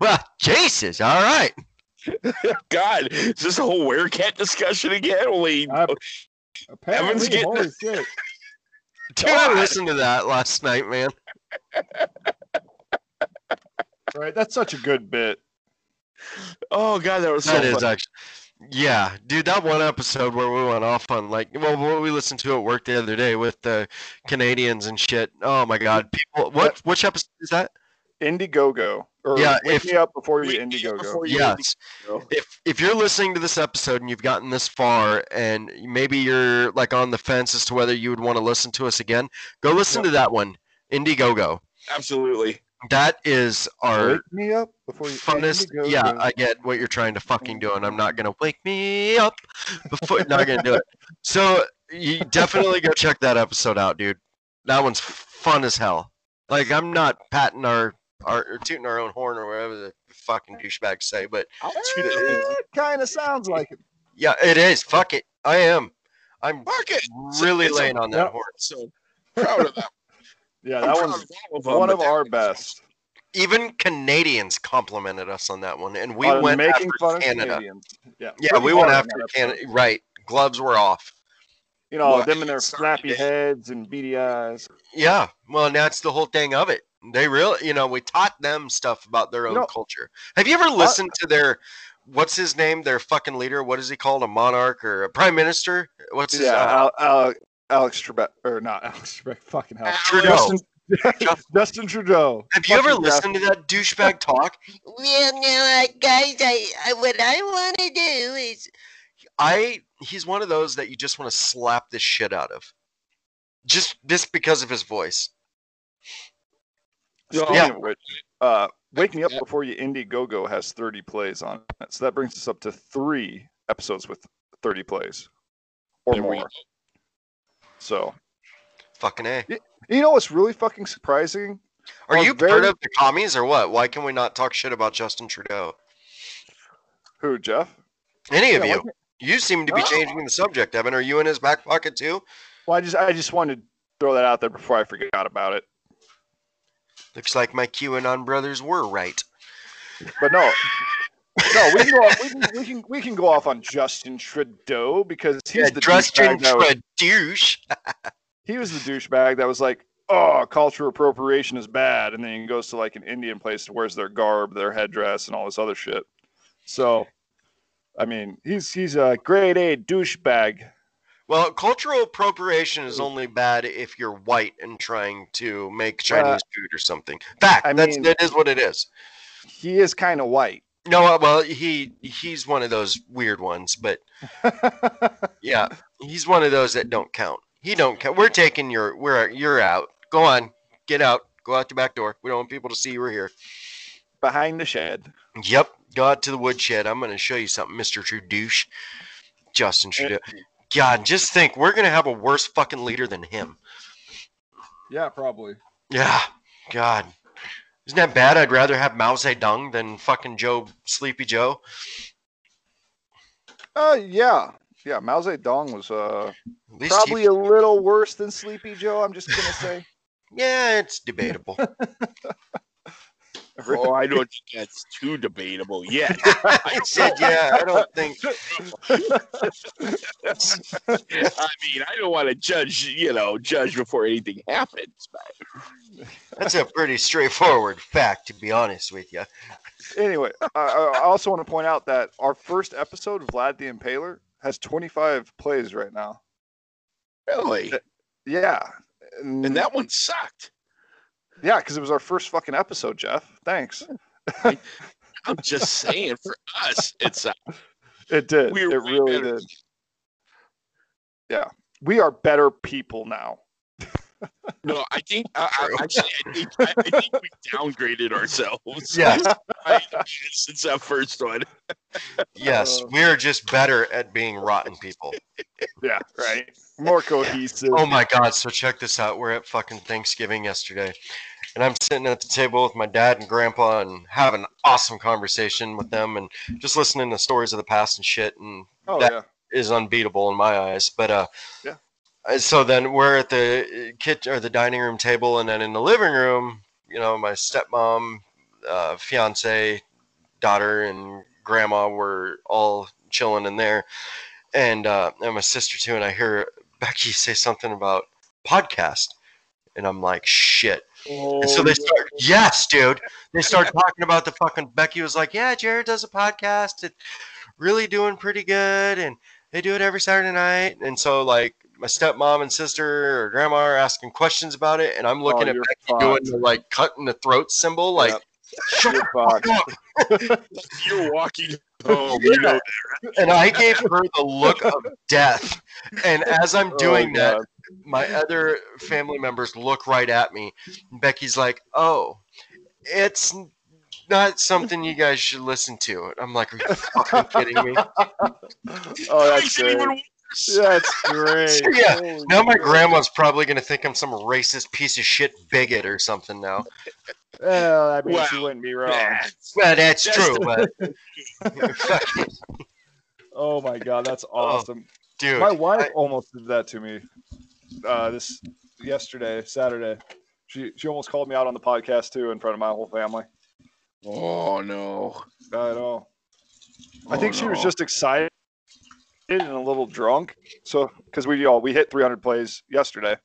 well, Jesus, all right. God, is this a whole werecat discussion again? Only Uh, apparently, getting holy it. shit. Dude, I listened to that last night, man. Right, that's such a good bit. oh god, that was so That is funny. actually, yeah, dude. That one episode where we went off on like, well, what we listened to at work the other day with the Canadians and shit. Oh my god, people. What? Which episode is that? Indiegogo. Or Yeah, wake if- me up before you Wake me up Indiegogo. before you Yes. Indiegogo. If if you're listening to this episode and you've gotten this far, and maybe you're like on the fence as to whether you would want to listen to us again, go listen Yep. to that one, Indiegogo. Absolutely. That is our Wake me up before you funnest. Indiegogo. Yeah, I get what you're trying to fucking do, and I'm not gonna wake me up before. not gonna do it. So you definitely go check that episode out, dude. That one's fun as hell. Like I'm not patting our our or tooting our own horn or whatever the fucking douchebags say, but <laughs> ah, <laughs> I'll shoot it. It kind of sounds like it. yeah, it is. Fuck it, I am. I'm Fuck it. really it's a- laying on that Yep. horn. So proud of that. Yeah, that was one's of all of them, one of our best. Even Canadians complimented us on that one, and we On went making after fun of Canada. Canadians. Yeah, Yeah, pretty we went after Canada. episode. Right, gloves were off. You know, Well, them and their sorry, flappy heads and beady eyes. Yeah, well, and that's the whole thing of it. They really, you know, we taught them stuff about their own know- culture. Have you ever listened to their, what's his name, their fucking leader? What is he called? A monarch or a prime minister? What's his? Yeah, uh, Al, Al, Alex Trebek, or not Alex Trebek, fucking hell. Trudeau. Justin, <laughs> Justin Trudeau. Have you ever Fucking listened to that douchebag talk? Well, now, uh, guys, I, I what I want to do is I, he's one of those that you just want to slap the shit out of, just just because of his voice. Speaking Yeah. of which, uh, Wake Me Up Yeah. Before You Indiegogo has 30 plays on it. So that brings us up to three episodes with 30 plays or There we more. So, Fucking a. you know what's really fucking surprising? Are Well, you part of the commies or what? Why can we not talk shit about Justin Trudeau? Who, Jeff? Any of Yeah, you? You seem to be changing the subject, Evan. Are you in his back pocket too? Well, I just I just wanted to throw that out there before I forgot about it. Looks like my QAnon brothers were right. But no, no, we can go off, we can, we can we can go off on Justin Trudeau because he's Yeah, the Justin douchebag that was, Trudeau. <laughs> he was the douchebag that was like, oh, cultural appropriation is bad, and then he goes to like an Indian place and wears their garb, their headdress, and all this other shit. So, I mean, he's he's a grade A douchebag. Well, cultural appropriation is only bad if you're white and trying to make Chinese Uh, food or something. Fact. I that's mean- that is what it is. He is kind of white. No, well, he he's one of those weird ones, but <laughs> yeah, he's one of those that don't count. He don't count. We're taking your we're you're out. Go on, get out. Go out the back door. We don't want people to see you were here. Behind the shed. Yep, go out to the woodshed. I'm going to show you something, Mister Trudeau. Justin Trudeau. God, just think, we're going to have a worse fucking leader than him. Yeah, probably. Yeah, God. Isn't that bad? I'd rather have Mao Zedong than fucking Joe Sleepy Joe. Uh, yeah, yeah, Mao Zedong was uh, least he- probably a little worse than Sleepy Joe. I'm just gonna say. <laughs> yeah, it's debatable. <laughs> Oh, I don't think that's too debatable yet. <laughs> I said, yeah, I don't think. <laughs> I mean, I don't want to judge, you know, judge before anything happens. But That's a pretty straightforward fact, to be honest with you. anyway, I, I also want to point out that our first episode, Vlad the Impaler, has 25 plays right now. really, Yeah, and that one sucked. Yeah, because it was our first fucking episode, Jeff. Thanks. <laughs> I'm just saying, for us, it's uh, It did. we it really better. did. Yeah, we are better people now. No, I think uh, I, actually, I think, I, I think we downgraded ourselves. Yes, <laughs> I- since that first one. yes, Uh, we're just better at being rotten people. Yeah, right. More cohesive. Oh my god, so check this out. We're at fucking Thanksgiving yesterday. And I'm sitting at the table with my dad and grandpa and having an awesome conversation with them and just listening to stories of the past and shit and Oh that- yeah. is unbeatable in my eyes. But uh Yeah. Uh, so then we're at the kitchen or the dining room table and then in the living room, you know, my stepmom, uh fiance, daughter and grandma were all chilling in there. And uh and my sister too and I hear Becky say something about podcast. And I'm like, shit. Oh, And so they start, yes, dude. They start talking about the fucking. Becky was like, yeah, Jared does a podcast. It's really doing pretty good, and they do it every Saturday night. And so, like, my stepmom and sister or grandma are asking questions about it, and I'm oh, looking Oh, at Becky doing the like cutting the throat symbol, like, Yep. shut You're fuck up. You're walking home. You know, And I gave her the look of death. And as I'm <laughs> oh, doing Oh, that, my other family members look right at me. And Becky's like, "Oh, it's not something you guys should listen to." I'm like, "Are you fucking kidding me?" <laughs> Oh, that's <laughs> great. Even worse. That's <laughs> great. Yeah, Holy Now my shit. grandma's probably gonna think I'm some racist piece of shit bigot or something. Now, Well, I mean, she wouldn't be wrong. That's- well, that's That's true, the- but <laughs> Oh my god, that's <laughs> awesome. dude, My wife I- almost did that to me. Uh, this yesterday, Saturday. She she almost called me out on the podcast too in front of my whole family. Oh no. Not I know. I think Oh, she was just excited and a little drunk. So because we all we hit 300 plays yesterday,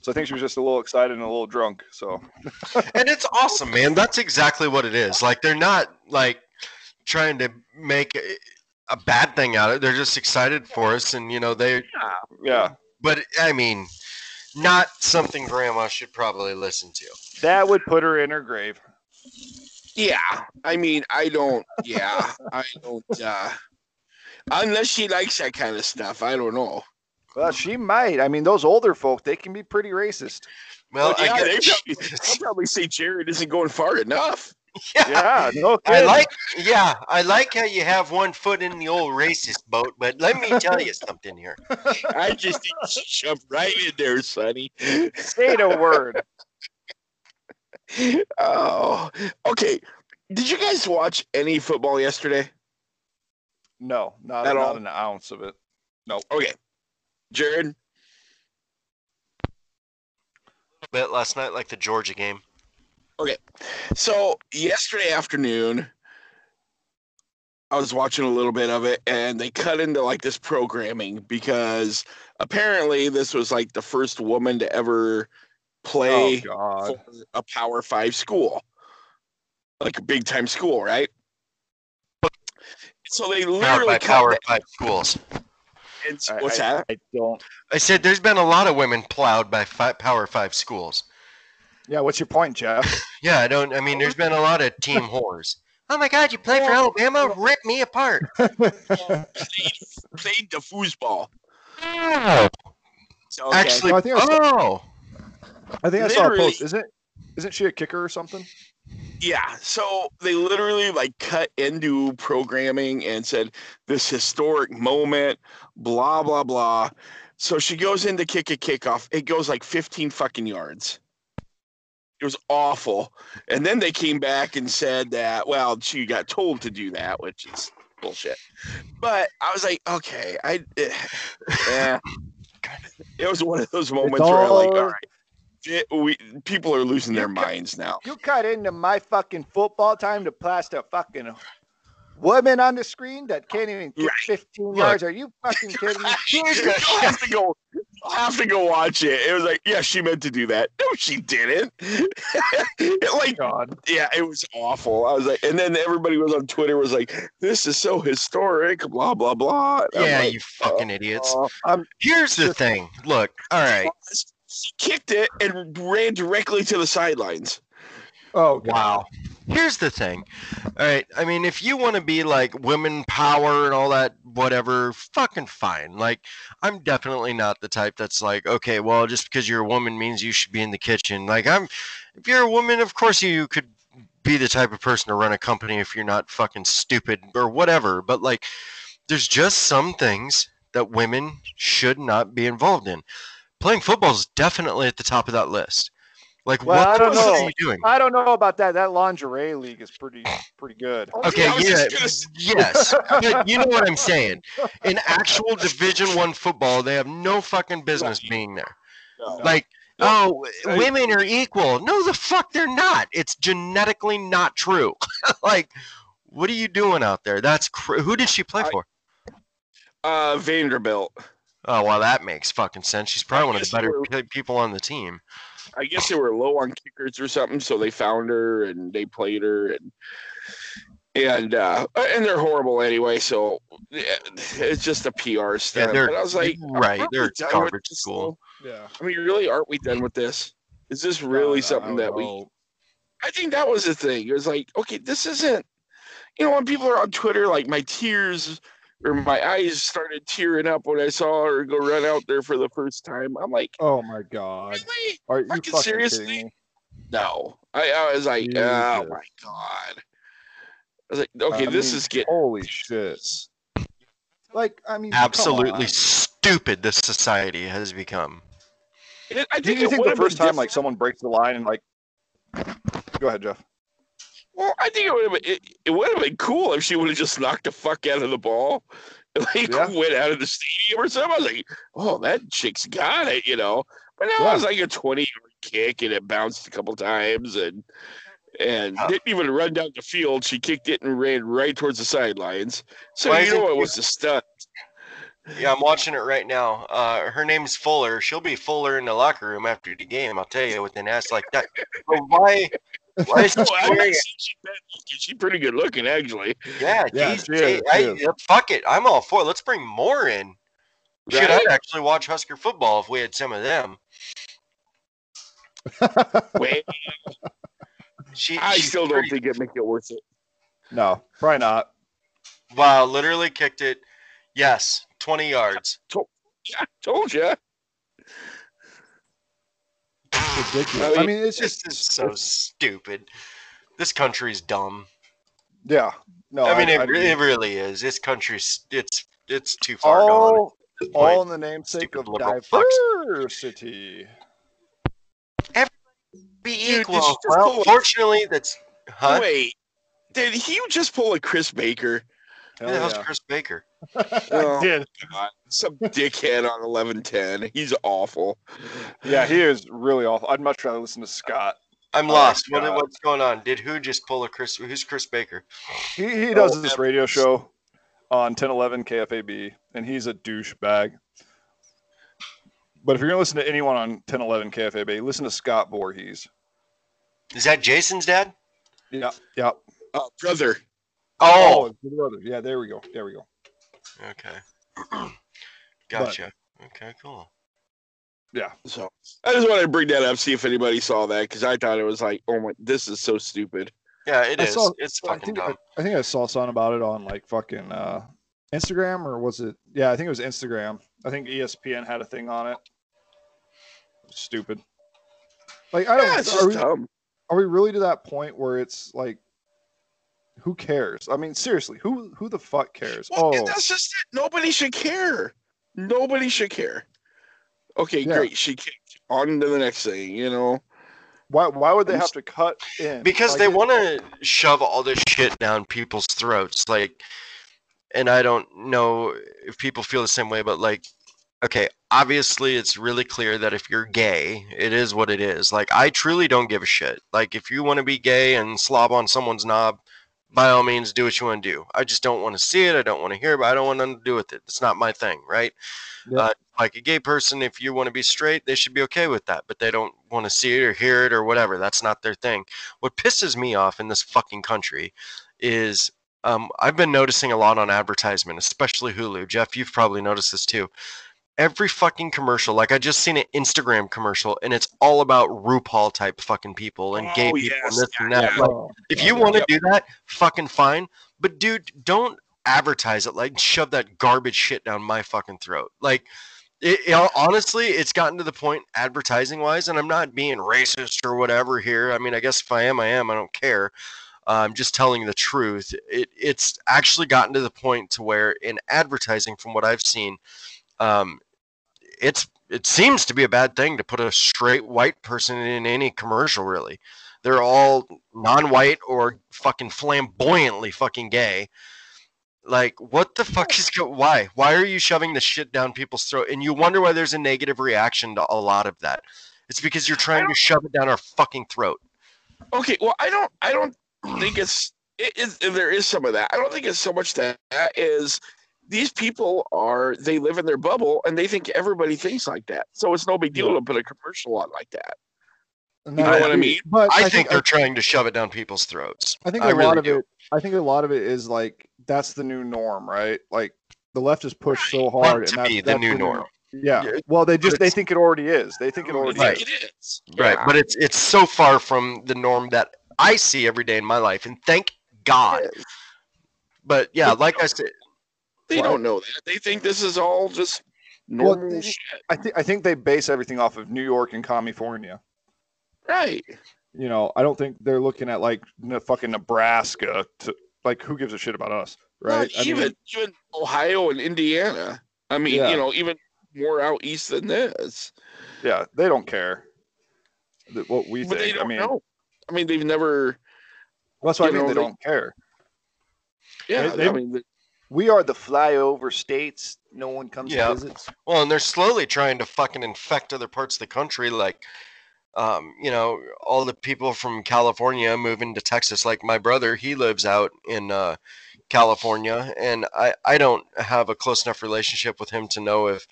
so I think she was just a little excited and a little drunk. So <laughs> and it's awesome, man. That's exactly what it is. Like they're not like trying to make a, a bad thing out of it. They're just excited for us, and you know they. yeah, But I mean, not something Grandma should probably listen to. that would put her in her grave. Yeah. I mean, I don't. Yeah. I don't. uh Unless she likes that kind of stuff. I don't know. Well, she might. I mean, those older folk, they can be pretty racist. Well, But yeah, I they guess, probably, <laughs> they'll probably say Jared isn't going far enough. Yeah, no I like, yeah, I like how you have one foot in the old racist boat. But let me tell you something here. <laughs> I just think you should jump right in there, Sonny. Say the word. <laughs> Oh, okay. Did you guys watch any football yesterday? No, not, At not all? an ounce of it. No. Okay, Jared. A Bit last night, like the Georgia game. Okay. So yesterday afternoon, I was watching a little bit of it, and they cut into like this programming because apparently this was like the first woman to ever play Oh for a Power Five school, like a big time school, right? So they Powered literally by Power the- Five schools. and- I- what's I- that? I don't. I said there's been a lot of women plowed by fi- Power Five schools. Yeah, what's your point, Jeff? <laughs> Yeah, I don't. I mean, there's been a lot of team <laughs> whores. Oh my God, you play for Alabama? Rip me apart. Played, <laughs> played the foosball. Oh. So, okay. Actually, No, I think I saw- oh, I think I saw a post. Isn't isn't she a kicker or something? Yeah, so they literally like cut into programming and said this historic moment, blah blah blah. So she goes in to kick a kickoff. It goes like 15 fucking yards. It was awful. And then they came back and said that, well, she got told to do that, which is bullshit. But I was like, okay, I, eh, <laughs> yeah, it was one of those moments where I'm like, all- all right, it- we people are losing their minds now. You cut into my fucking football time to plaster fucking woman on the screen that can't even get Right. 15 yards. Are you fucking <laughs> kidding me? I'll have to go. I'll have to go watch it. It was like, yeah, she meant to do that. No, she didn't. It, <laughs> like, God. yeah, it was awful. I was like, and then everybody was on Twitter was like, this is so historic, blah blah blah. And Yeah, like, you fucking oh, idiots. "Oh." I'm Here's the thing. Look, all right. She kicked it and ran directly to the sidelines. oh God. Wow. Here's the thing. All right. I mean, if you want to be like women power and all that, whatever, fucking fine. Like, I'm definitely not the type that's like, okay, well, just because you're a woman means you should be in the kitchen. Like, I'm, if you're a woman, of course you could be the type of person to run a company if you're not fucking stupid or whatever. But like, there's just some things that women should not be involved in. Playing football is definitely at the top of that list. Like, Well, what I don't know. are you doing? I don't know about that. That lingerie league is pretty pretty good. Okay, I yeah, gonna yes, <laughs> but you know what I'm saying. In actual Division One football, they have no fucking business being there. No. Like, oh, I- women are equal. No, the fuck they're not. It's genetically not true. <laughs> like, what are you doing out there? That's cr- who did she play I- for? Uh, Vanderbilt. Oh, well, that makes fucking sense. She's probably one of the better we're- people on the team. I guess they were low on kickers or something, so they found her and they played her and and uh and they're horrible anyway. So it's just a PR stunt. they're- but I was like, <laughs> right, they're done with garbage school. Yeah. I mean, really, aren't we done with this? Is this really something that we? I think that was the thing. It was like, okay, this isn't. You know, when people are on Twitter, like my tears or my eyes started tearing up when I saw her go run out there for the first time. I'm like, Oh my God. really? Are you Fucking fucking seriously? No. I, I was like, oh my god. I was like, okay, I this mean, is getting holy shit. Like, I mean, Absolutely stupid. This society has become. It, I Do you think the first time like someone breaks the line and like, go ahead, Jeff. Well, I think it would have been it, it would have been cool if she would have just knocked the fuck out of the ball. and, <laughs> Like Yeah. went out of the stadium or something. I was like, oh, that chick's got it, you know. But now Yeah. it was like a 20 yard kick and it bounced a couple times and and Yeah. didn't even run down the field. She kicked it and ran right towards the sidelines. So Why you know it was a stunt. Yeah, I'm watching it right now. Uh, her name's Fuller. She'll be Fuller in the locker room after the game. I'll tell you, with an ass like that. But why? Why is <laughs> she Oh, I'm wearing saying she's bad looking. Pretty good looking, actually. Yeah, Yeah, geez, she is, gee, she I, uh, fuck it. I'm all for it. Let's bring more in. Shit, Right? I'd actually watch Husker football if we had some of them. <laughs> Wait, She, I she's still don't pretty- think it make it worth it. no, probably not. Wow, literally kicked it. Yes, 20 yards. Yeah, told you. Ridiculous. I I mean, it's This just is so stupid. This country's dumb. yeah. No, I mean, it, I re- agree. it really is. This country's it's it's too far gone. all, point. all in the namesake of liberal fucks. diversity. Be Dude, equal. just Well, pull a- fortunately, that's huh? Wait, did he just pull a Chris Baker? Who Hell the hell's yeah. Chris Baker? <laughs> Oh, I did. God. Some dickhead on eleven ten. He's awful. Yeah, he is really awful. I'd much rather listen to Scott. I'm Oh, lost. What, what's going on? Did who just pull a Chris? Who's Chris Baker? He he does Oh, this radio show on 1011 KFAB, and he's a douchebag. But if you're gonna listen to anyone on 1011 KFAB, listen to Scott Voorhees. Is that Jason's dad? Yeah, yeah. Uh, brother. Oh, his good brother. Yeah, there we go. There we go. okay. <clears throat> Gotcha. Okay, cool. Yeah. So I just wanted to bring that up, see if anybody saw that, because I thought it was like, oh my, this is so stupid. Yeah, it I is. saw- it's I fucking think, I, dumb. I think I saw something about it on like fucking uh, Instagram or was it? Yeah, I think it was Instagram. I think ESPN had a thing on it. Stupid. Like I don't. Yeah, it's are, we, dumb. are we really to that point where it's like, who cares? I mean, seriously, who who the fuck cares? Well, oh, that's just it. Nobody should care. Nobody should care. Okay, Yeah. great. She kicked. On to the next thing, you know. why why would they I'm have to cut in? Because Like, they want to shove all this shit down people's throats. Like, and I don't know if people feel the same way, but like, okay, obviously it's really clear that if you're gay, it is what it is. Like, I truly don't give a shit. Like, if you want to be gay and slob on someone's knob, by all means, do what you want to do. I just don't want to see it. I don't want to hear it. But I don't want nothing to do with it. It's not my thing, right? Yep. Uh, like a gay person, if you want to be straight, they should be okay with that, but they don't want to see it or hear it or whatever. That's not their thing. What pisses me off in this fucking country is um, I've been noticing a lot on advertisement, especially Hulu. Jeff, you've probably noticed this too. Every fucking commercial, like I just seen an Instagram commercial, and it's all about RuPaul type fucking people and gay Oh, people yes, and this and that. yeah. Like, Oh, if you yeah. want to do that, fucking fine. But dude, don't advertise it like shove that garbage shit down my fucking throat. Like, it, it- honestly, it's gotten to the point advertising wise, and I'm not being racist or whatever here. I mean, I guess if I am, I am. I don't care. Uh, I'm just telling the truth. It, it's actually gotten to the point to where in advertising, from what I've seen, um, it's it seems to be a bad thing to put a straight white person in any commercial. Really, they're all non-white or fucking flamboyantly fucking gay. Like, what the fuck is go? Why? Why are you shoving the shit down people's throat? And you wonder why there's a negative reaction to a lot of that. It's because you're trying to shove it down our fucking throat. Okay, well, I don't, I don't think it's, it is, there is some of that. I don't think it's so much that that is these people are they live in their bubble and they think everybody thinks like that. So it's no big deal Yeah. to put a commercial on like that. And You know what I mean? But I, I, think, they're trying to shove it down people's throats. I think I a really lot of do. it. I think a lot of it is like that's the new norm, right? Like the left is pushed so Meant hard, to and that's, be the that's new norm. Yeah. Yeah, Well, they just they think it already is. They think it already think is. it is. Right, Yeah. but it's it's so far from the norm that I see every day in my life, and thank God. But yeah, like I said, They Well, don't know that. They think this is all just normal they- shit. I think I think they base everything off of New York and California. Right. You know, I don't think they're looking at like fucking Nebraska to like who gives a shit about us, Well, right? I mean, even even Ohio and Indiana. I mean, Yeah. you know, even more out east than this. yeah, they don't care what we But think. I mean, know. I mean, they've never. that's what I mean. know, they they- don't care. Yeah, They- I mean, We are the flyover states. No one comes Yeah. to visit. well, and they're slowly trying to fucking infect other parts of the country, like, um, you know, all the people from California moving to Texas. Like my brother, he lives out in uh, California, and I I don't have a close enough relationship with him to know if,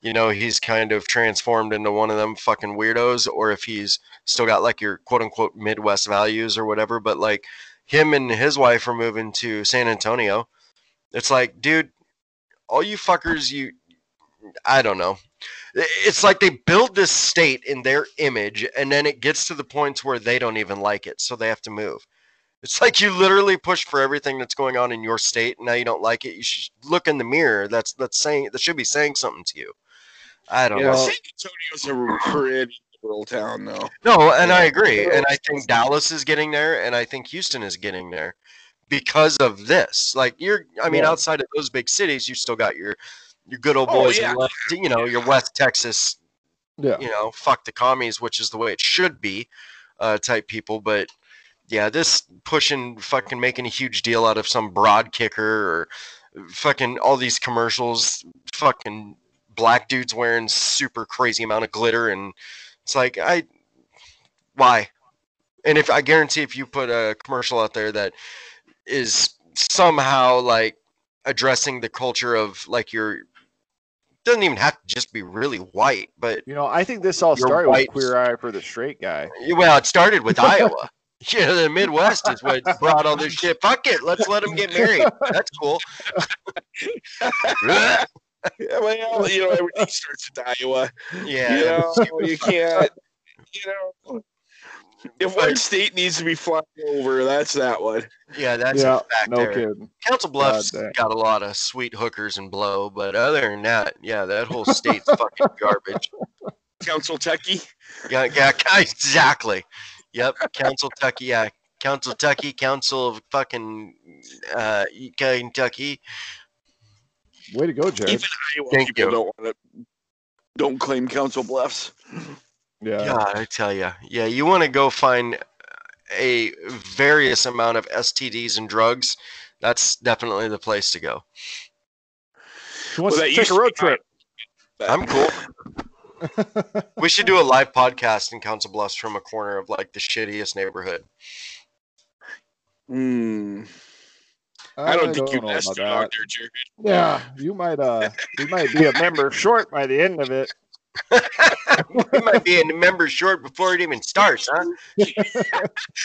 you know, he's kind of transformed into one of them fucking weirdos, or if he's still got like your quote unquote Midwest values or whatever. But like, him and his wife are moving to San Antonio. It's like, dude, all you fuckers, you, I don't know. It's like they build this state in their image, and then it gets to the points where they don't even like it, so they have to move. It's like you literally push for everything that's going on in your state. and Now you don't like it. You should look in the mirror. That's that's saying that should be saying something to you. I don't yeah, know. San Antonio's a pretty liberal town, though. No, and I agree. And I think Dallas is getting there, and I think Houston is getting there because of this. Like you're, I mean, Yeah. outside of those big cities, you still got your your good old Oh, boys, yeah. in left, you know, your West Texas, Yeah. you know, fuck the commies, which is the way it should be, uh, type people. But yeah, this pushing, fucking making a huge deal out of some broad kicker or fucking all these commercials, fucking black dudes wearing super crazy amount of glitter, and it's like I, why? And if I guarantee if you put a commercial out there that is somehow like addressing the culture of like your doesn't even have to just be really white, but You know, I think this all started white. with Queer Eye for the Straight Guy. well, it started with <laughs> Iowa. Yeah, the Midwest is what brought all this shit. Fuck it, let's let them get married. That's cool. <laughs> yeah, well, you know, everything starts with Iowa. Yeah, You know, you can't. You know, if one state needs to be flying over, that's that one. yeah, that's yeah, a fact. no there. kidding. Council Bluffs dang. got a lot of sweet hookers and blow, but other than that, yeah, that whole state's <laughs> fucking garbage. Council Tucky. Yeah, yeah, <laughs> exactly. Yep, Council Tucky, yeah, Council Tucky, Council of fucking uh, Kentucky. Way to go, Jared. Even Iowa Thank people you. don't want to. Don't claim Council Bluffs. Yeah. God, I tell you, yeah, you want to go find a various amount of STDs and drugs. That's definitely the place to go. Who wants Well, to take a road be mine. trip? I'm cool. <laughs> We should do a live podcast in Council Bluffs from a corner of like the shittiest neighborhood. Hmm. I don't think you know messed about around there, Jared. Yeah, you might uh, you might be a member short by the end of it. <laughs> we might be a member short before it even starts, huh? <laughs>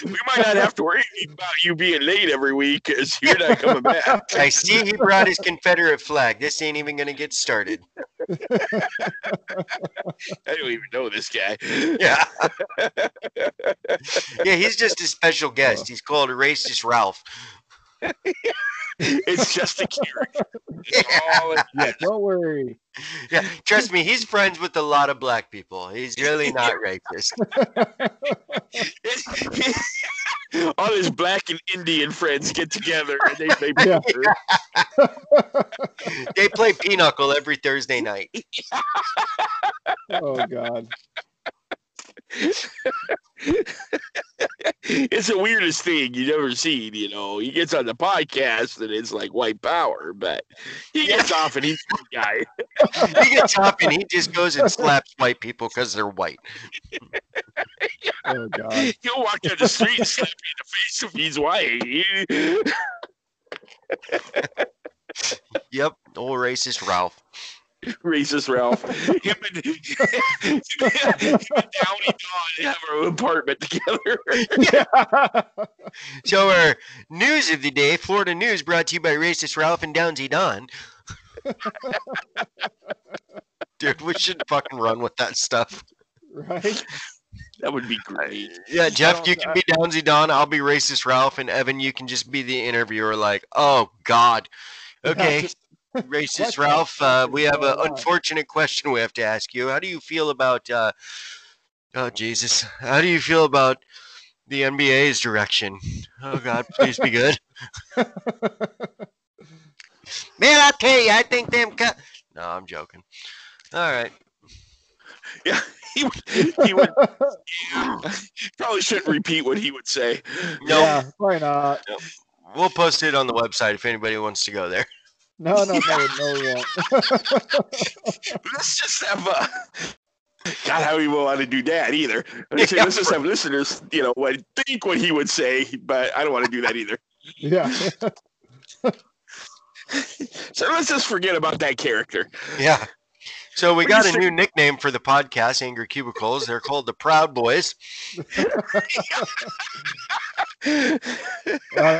We might not have to worry about you being late every week because you're not coming back. <laughs> I see he brought his Confederate flag. This ain't even gonna get started. I don't even know this guy. Yeah. yeah, he's just a special guest. He's called Racist Ralph. <laughs> It's just a character. Oh, it's all it- Yeah, don't worry. Yeah, trust me, he's friends with a lot of black people. He's really not <laughs> racist. <laughs> all his black and Indian friends get together and they play Yeah. They play pinochle every Thursday night. Oh God. It's the weirdest thing you've ever seen. You know, he gets on the podcast and it's like white power, but he gets off and he's a guy. <laughs> He gets off and he just goes and slaps white people because they're white. Oh God. <laughs> He'll walk down the street and slap you in the face if he's white. <laughs> Yep, old racist Ralph. <laughs> Racist Ralph. <laughs> Him and, <laughs> him and Downey Dawn have an apartment together. Yeah. So our news of the day, Florida news, brought to you by racist Ralph and Downsy Don. Dude, we should fucking run with that stuff. right. That would be great. Yeah, Jeff, you can be Downsy Don. I'll be racist Ralph, and Evan, you can just be the interviewer. Like, oh God, okay, Just- racist Ralph. Uh, we have an unfortunate question we have to ask you. How do you feel about? Uh, oh Jesus, how do you feel about the NBA's direction? Oh God, please be good. <laughs> Man, I'll tell you, I think them. Co- no, I'm joking. All right. <laughs> Yeah, he would. He would. Probably shouldn't repeat what he would say. No, Yeah, why not? we'll post it on the website if anybody wants to go there. No, no, no, no, we won't. Let's just have a. God, how we won't want to do that either. Let's, Yeah, let's just have listeners, you know, what think what he would say, but I don't want to do that either. yeah. <laughs> So let's just forget about that character. Yeah. So we What got a think- new nickname for the podcast, Angry Cubicles. They're called the Proud Boys. <laughs> <laughs> Uh,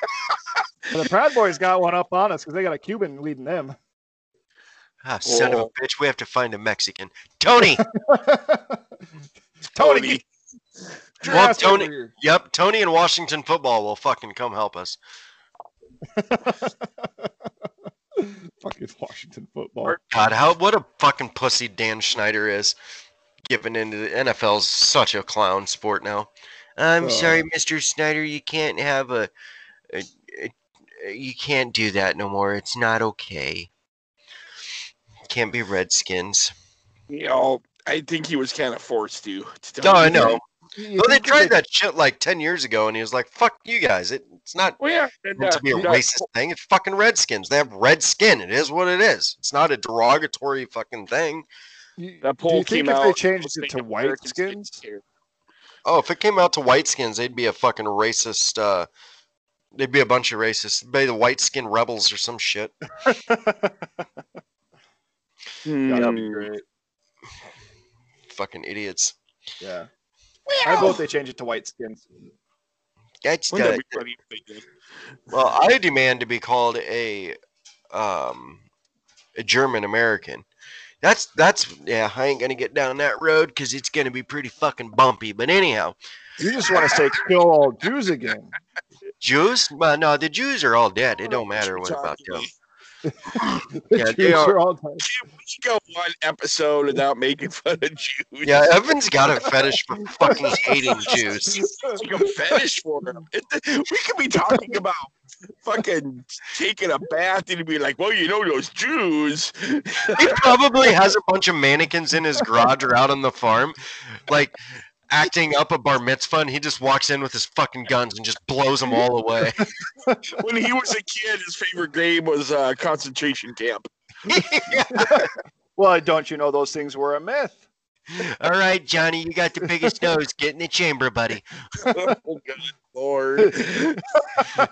the Proud Boys got one up on us because they got a Cuban leading them. Ah, son of a Oh. bitch, we have to find a Mexican. Tony. <laughs> Tony. Get Well, Tony- yep, Tony and Washington football will fucking come help us. <laughs> Fucking Washington football. God, how what a fucking pussy Dan Snyder is. Given into the NFL's such a clown sport now. I'm Oh. sorry, Mr. Snyder, you can't have a, a, a you can't do that no more. It's not okay. Can't be Redskins. You know, I think he was kind of forced to. to No, tell I know. You Well, they tried that shit like ten years ago, and he was like, "Fuck you guys! It, it's not Well, yeah. and, meant uh, to be a racist thing. It's fucking Redskins. They have red skin. It is what it is. It's not a derogatory fucking thing. You- That do poll you think came if out. they changed it to white Americans skins? didn't care. Oh, if it came out to white skins, they'd be a fucking racist. uh They'd be a bunch of racists. They'd be the white skin rebels or some shit. <laughs> That'd be Hmm. great. Fucking idiots. Yeah. I vote they change it to white skins. That's Wouldn't the, that be funny if they did? well, I demand to be called a um a German American. That's that's yeah. I ain't gonna get down that road because it's gonna be pretty fucking bumpy. But anyhow, You just want to say kill all Jews again. Jews? Well, no, the Jews are all dead. It don't matter what about them. <laughs> The Yeah, they Jews are- are all done. Can we go one episode without making fun of Jews? Yeah, Evan's got a fetish for fucking hating <laughs> Jews. like a fetish for them. we could be talking about fucking taking a bath and be like, well, you know those Jews. He probably has a bunch of mannequins in his garage or out on the farm. Like, acting up a bar mitzvah, and he just walks in with his fucking guns and just blows them all away. when he was a kid, his favorite game was uh, concentration camp. Well, don't you know those things were a myth? All right, Johnny, you got the biggest nose. Get in the chamber, buddy. <laughs> oh, good lord. <laughs> All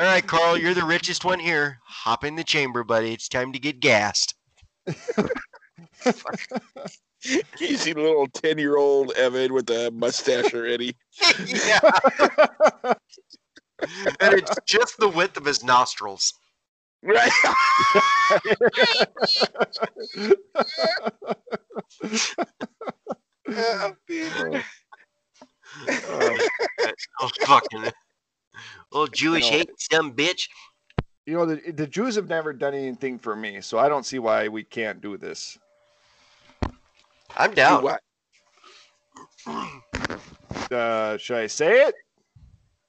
right, Carl, you're the richest one here. Hop in the chamber, buddy. It's time to get gassed. <laughs> you see little 10 year old Evan with a mustache already. yeah. and it's just the width of his nostrils. Right. <laughs> Oh, fucking little Jewish You know- hate some bitch. You know, the, the Jews have never done anything for me, so I don't see why we can't do this. I'm Do down. what? Uh, should I say it?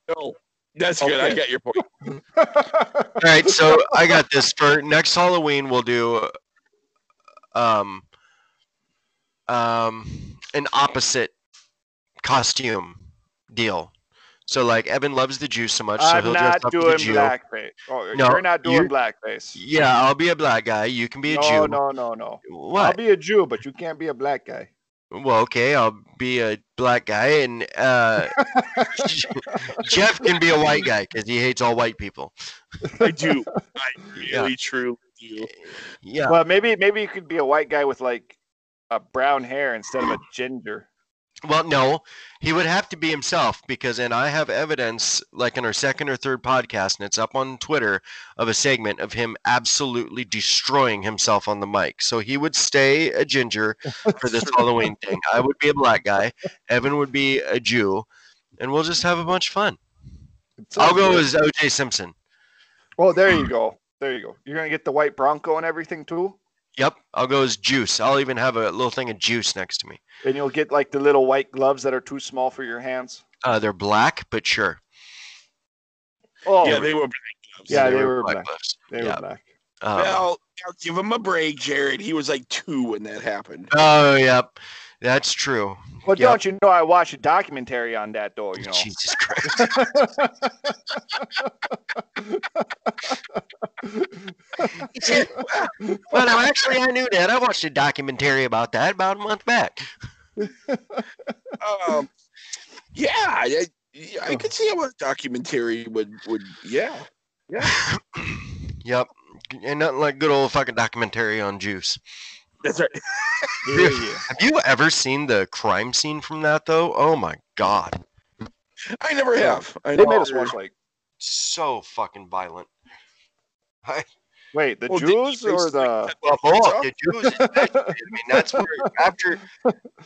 No. That's good. I Okay. got your point. <laughs> All right, so I got this for next Halloween. We'll do um um an opposite costume deal. So like Evan loves the Jew so much, so I'm he'll dress not up as a Jew. blackface. Oh, No, you're not doing you're- blackface. Yeah, I'll be a black guy. You can be a Jew. no, Jew. no, no, no. I'll be a Jew, but you can't be a black guy. Well, okay, I'll be a black guy, and uh, <laughs> Jeff can be a white guy because he hates all white people. I do. <laughs> I Yeah. really, truly do. Yeah. Well, maybe maybe you could be a white guy with like a brown hair instead of a ginger. Well, no, he would have to be himself because, and I have evidence, like in our second or third podcast, and it's up on Twitter, of a segment of him absolutely destroying himself on the mic. So he would stay a ginger for this <laughs> Halloween thing. I would be a black guy. Evan would be a Jew, and we'll just have a bunch of fun. I'll go as OJ Simpson. Well, there you go. There you go. You're gonna get the white Bronco and everything too, Yep, I'll go as Juice. I'll even have a little thing of juice next to me. and you'll get like the little white gloves that are too small for your hands. Uh, they're black, but sure. Oh, Yeah, they were. Black gloves. Yeah, they were black. gloves. they yeah. were black. Um, Well, now give him a break, Jared. He was like two when that happened. oh, yep, that's true. Well, Yep. don't you know I watched a documentary on that though? You know. Jesus Christ. <laughs> Well, no, actually, I knew that. I watched a documentary about that about a month back. Um, yeah, I, I could see how a documentary would would. Yeah, <coughs> Yep. And nothing like good old fucking documentary on juice. That's right. <laughs> yeah, yeah. Have you ever seen the crime scene from that, though? Oh my God. I never have. I They know made us watch like So fucking violent. <laughs> I, wait the Well, did you Jews or the cut well, their both. The Jews. I mean, that's where, after,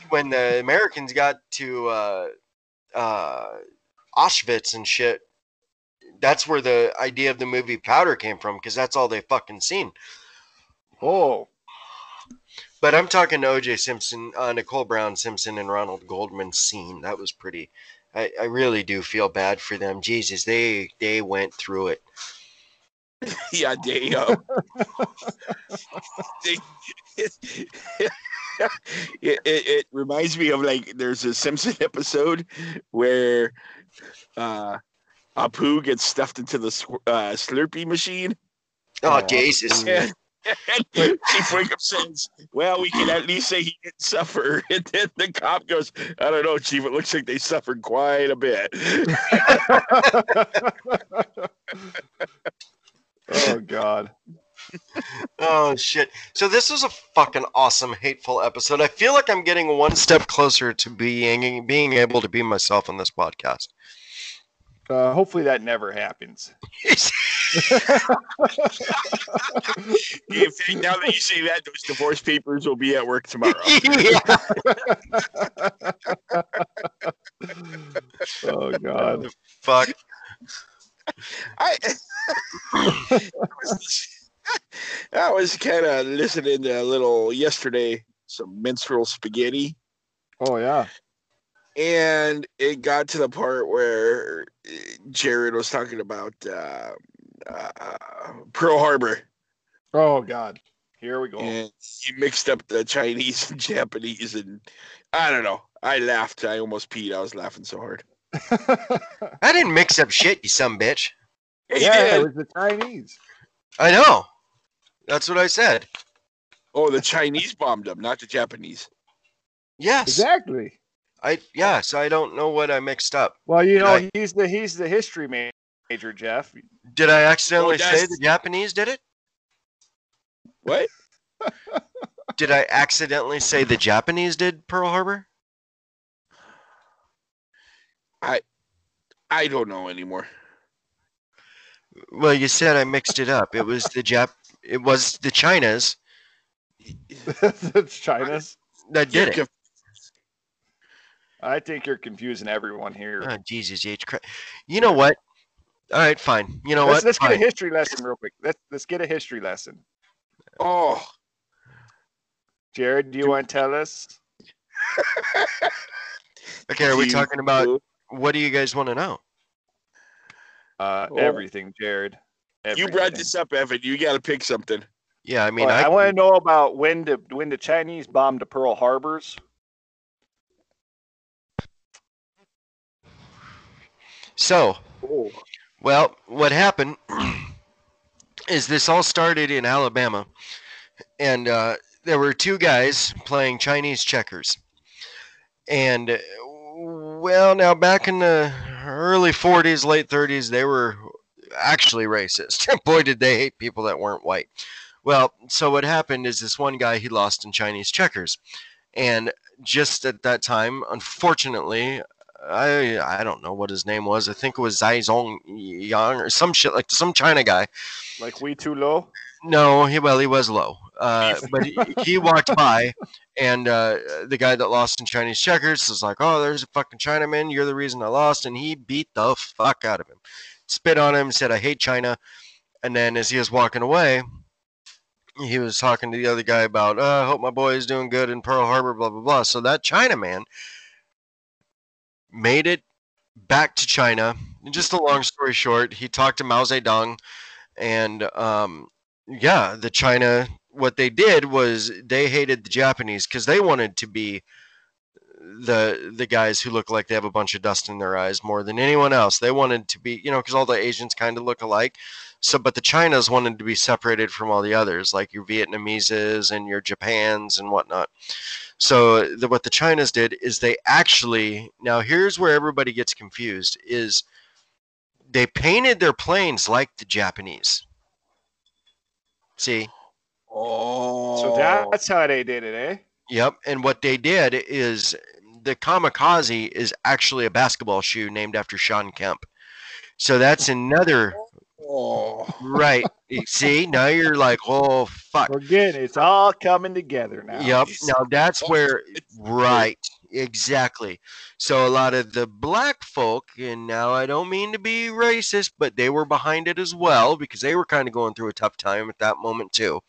when the Americans got to uh, uh, Auschwitz and shit, that's where the idea of the movie Powder came from, because that's all they fucking seen. oh But I'm talking to OJ Simpson, uh, Nicole Brown Simpson, and Ronald Goldman scene. That was pretty. I, I really do feel bad for them. Jesus, they they went through it. <laughs> Yeah, they. Uh, <laughs> they <laughs> it, it, it reminds me of like there's a Simpson episode where uh, Apu gets stuffed into the uh, Slurpee machine. Oh, Jesus. And, and Chief Wiggum says, "Well, we can at least say he didn't suffer." <laughs> And then the cop goes, "I don't know, Chief. It looks like they suffered quite a bit." <laughs> oh god. Oh shit! So this was a fucking awesome, hateful episode. I feel like I'm getting one step closer to being being able to be myself on this podcast. Uh, hopefully that never happens. <laughs> In fact, now that you say that, those divorce papers will be at work tomorrow. <laughs> <laughs> oh god. Fuck. I, I was kind of listening to a little yesterday, some minstrel spaghetti, Oh yeah. and it got to the part where uh, Jared was talking about uh, uh, Pearl Harbor, Oh god. Here we go. and he mixed up the Chinese <laughs> and Japanese, and I don't know. I laughed. I almost peed. I was laughing so hard. <laughs> I didn't mix up shit, you some bitch. He yeah, did. it was the Chinese. I know. That's what I said. Oh, the Chinese bombed them, not the Japanese. Yes. Exactly. I yes. I don't know what I mixed up. Well, you know, Right. he's the he's the history ma- major, Jeff. Did I accidentally oh, say the Japanese did it? What? <laughs> Did I accidentally say the Japanese did Pearl Harbor? I I don't know anymore. Well, you said I mixed it up. It was the Jap. It was the Chinas <laughs> it's China's. that You're did it. conf- I think you're confusing everyone here. Oh, Jesus H. Christ. You know what? All right, fine. You know let's what? let's get a history lesson real quick. Let's let's get a history lesson. Oh, Jared, do you want to tell us? <laughs> Okay, are we talking about what do you guys want to know? Uh, Oh. everything, Jared. You brought this up, Evan. You got to pick something. Yeah, I mean, Well, I, I, want to know about when the when the Chinese bombed the Pearl Harbors. so Oh, Well, what happened <clears throat> is this all started in Alabama, and uh, there were two guys playing Chinese checkers. And, well, now back in the early 40s, late 30s, they were actually racist. <laughs> Boy, did they hate people that weren't white. Well, so what happened is this one guy, he lost in Chinese checkers. And just at that time, unfortunately, I I don't know what his name was. I think it was Zai Zong Yang or some shit like some China guy. Like we too low. No, he well he was low, uh, <laughs> but he, he walked by, and uh, the guy that lost in Chinese checkers was like, "Oh, there's a fucking Chinaman. You're the reason I lost," and he beat the fuck out of him, spit on him, said, "I hate China," and then as he was walking away, he was talking to the other guy about, uh, "I hope my boy is doing good in Pearl Harbor," blah blah blah. So that Chinaman made it back to China. And just a long story short, he talked to Mao Zedong, and um, yeah, the China. What they did was they hated the Japanese because they wanted to be the the guys who look like they have a bunch of dust in their eyes more than anyone else. They wanted to be, you know, because all the Asians kind of look alike. So, but the Chinas wanted to be separated from all the others, like your Vietnameses and your Japans and whatnot. So, the, what the Chinas did is they actually now here's where everybody gets confused is they painted their planes like the Japanese. See, oh. So that's how they did it, eh? Yep. And what they did is the kamikaze is actually a basketball shoe named after Shawn Kemp. So that's another Oh. right. See, now you're like, oh fuck. We're it's all coming together now. Yep. Now that's where right. Exactly. So a lot of the black folk, and now I don't mean to be racist, but they were behind it as well because they were kind of going through a tough time at that moment too.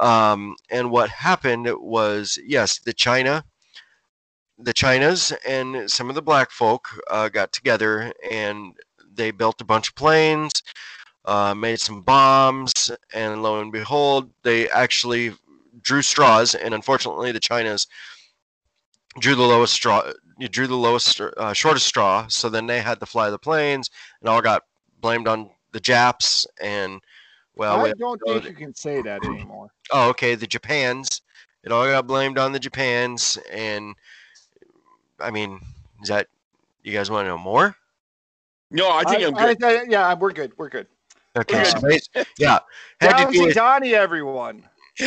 Um, and what happened was, yes, the China, the Chinas, and some of the black folk uh, got together and they built a bunch of planes, uh, made some bombs, and lo and behold, they actually drew straws. And unfortunately, the Chinas drew the lowest straw. You drew the lowest, uh, shortest straw. So then they had to fly the planes, and all got blamed on the Japs. And well, we I don't think that- you can say that anymore. oh, okay, the Japans. It all got blamed on the Japans, and I mean, is that you guys want to know more? No, I think I, am I- good. I- yeah, we're good. We're good. Okay, We're so bas- yeah, had <laughs> to do with, Donnie, everyone. <laughs>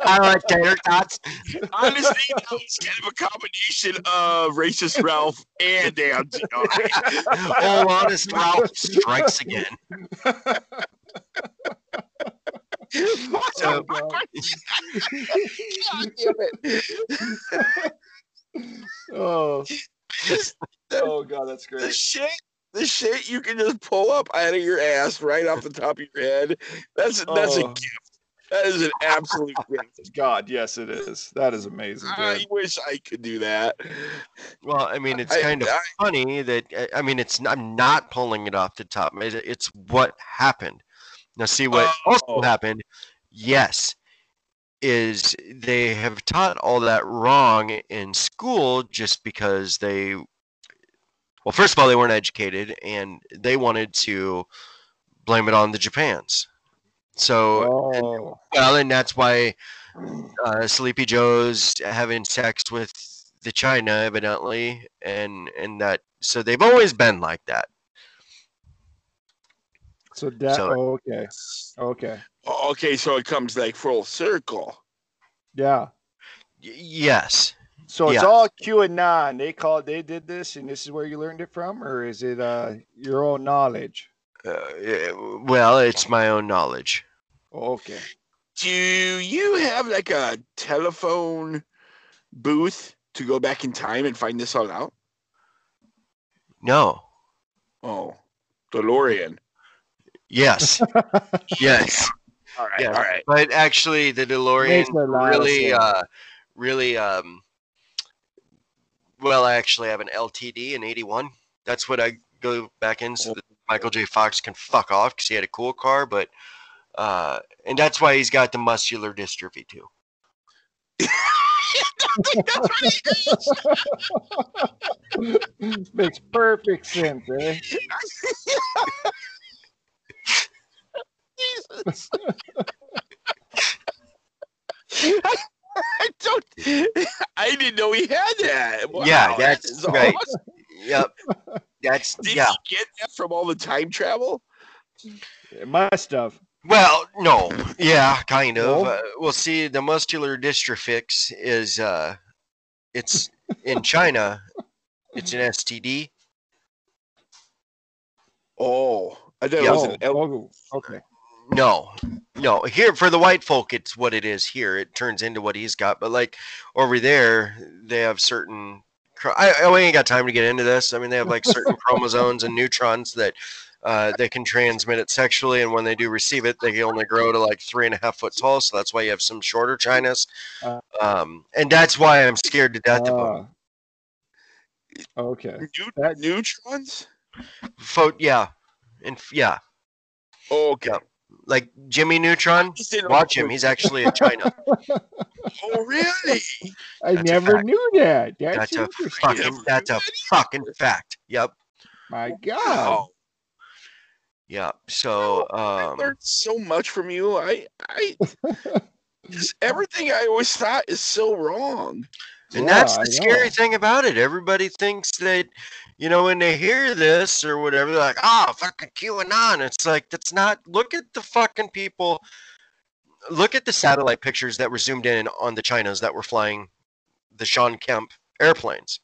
I like tater tots. Honestly, that was kind of a combination of racist Ralph and Dan. All <laughs> honest Ralph strikes again. So- God damn it. Oh, oh God, that's The great. shit, the shit you can just pull up out of your ass right off the top of your head. That's that's a Oh. gift. That is an absolute <laughs> gift. God, yes, it is. That is amazing. I wish I could do that. Well, I mean, it's I- kind of I- funny that I- I mean, it's I'm not pulling it off the top. It's what happened. Now, see what also Oh. happened. Yes, is they have taught all that wrong in school just because they well first of all they weren't educated and they wanted to blame it on the japans so Oh, well and that's why uh, sleepy joe's having sex with the china evidently and and that so they've always been like that so that. So- oh, okay. Okay. Okay, so it comes like full circle. Yeah. Y- yes So it's Yeah. all QAnon. They called. They did this, and this is where you learned it from, or is it uh your own knowledge? uh, well it's my own knowledge Okay. Do you have like a telephone booth to go back in time and find this all out? no Oh, DeLorean. yes <laughs> yes All right, Yes, all right. but actually, the DeLorean Makes a lot of really, uh, really, um, well, I actually have an LTD in '81. That's what I go back in so that Michael J. Fox can fuck off because he had a cool car, but, uh, and that's why he's got the muscular dystrophy too. <laughs> Makes perfect sense, eh? <laughs> Jesus. I, <laughs> I don't. I didn't know he had that. Wow, yeah, that's is right. awesome. Yep, that's Did yeah. he get that from all the time travel? It must have. Well, no, yeah, kind of. No? Uh, well, see, the muscular dystrophy is uh, it's in China. It's an STD. Oh, I thought it was an L- oh, okay. No, no. Here for the white folk, it's what it is. Here, it turns into what he's got. But like over there, they have certain. chro- I, I ain't got time to get into this. I mean, they have like certain <laughs> chromosomes and neutrons that uh, they can transmit it sexually, and when they do receive it, they can only grow to like three and a half foot tall. So that's why you have some shorter chinas, Uh. um, and that's why I'm scared to death of them. Ah. okay. neut- That- neutrons. Fo- yeah, and f- yeah, Oh, okay. Yeah. Like Jimmy Neutron. Just didn't know Watch him. He's actually a China. <laughs> Oh, really? I That's never knew that. That's, That's a interesting. fucking. That's a fucking fact. Yep. My God. Wow. Yeah. So, I um, learned so much from you. I, I, just everything I always thought is so wrong. and Yeah, that's I the scary know. thing about it. Everybody thinks that, you know, when they hear this or whatever, they're like, "Ah, fucking QAnon." It's like that's not. Look at the fucking people. Look at the satellite pictures that were zoomed in on the Chinas that were flying the Shawn Kemp airplanes.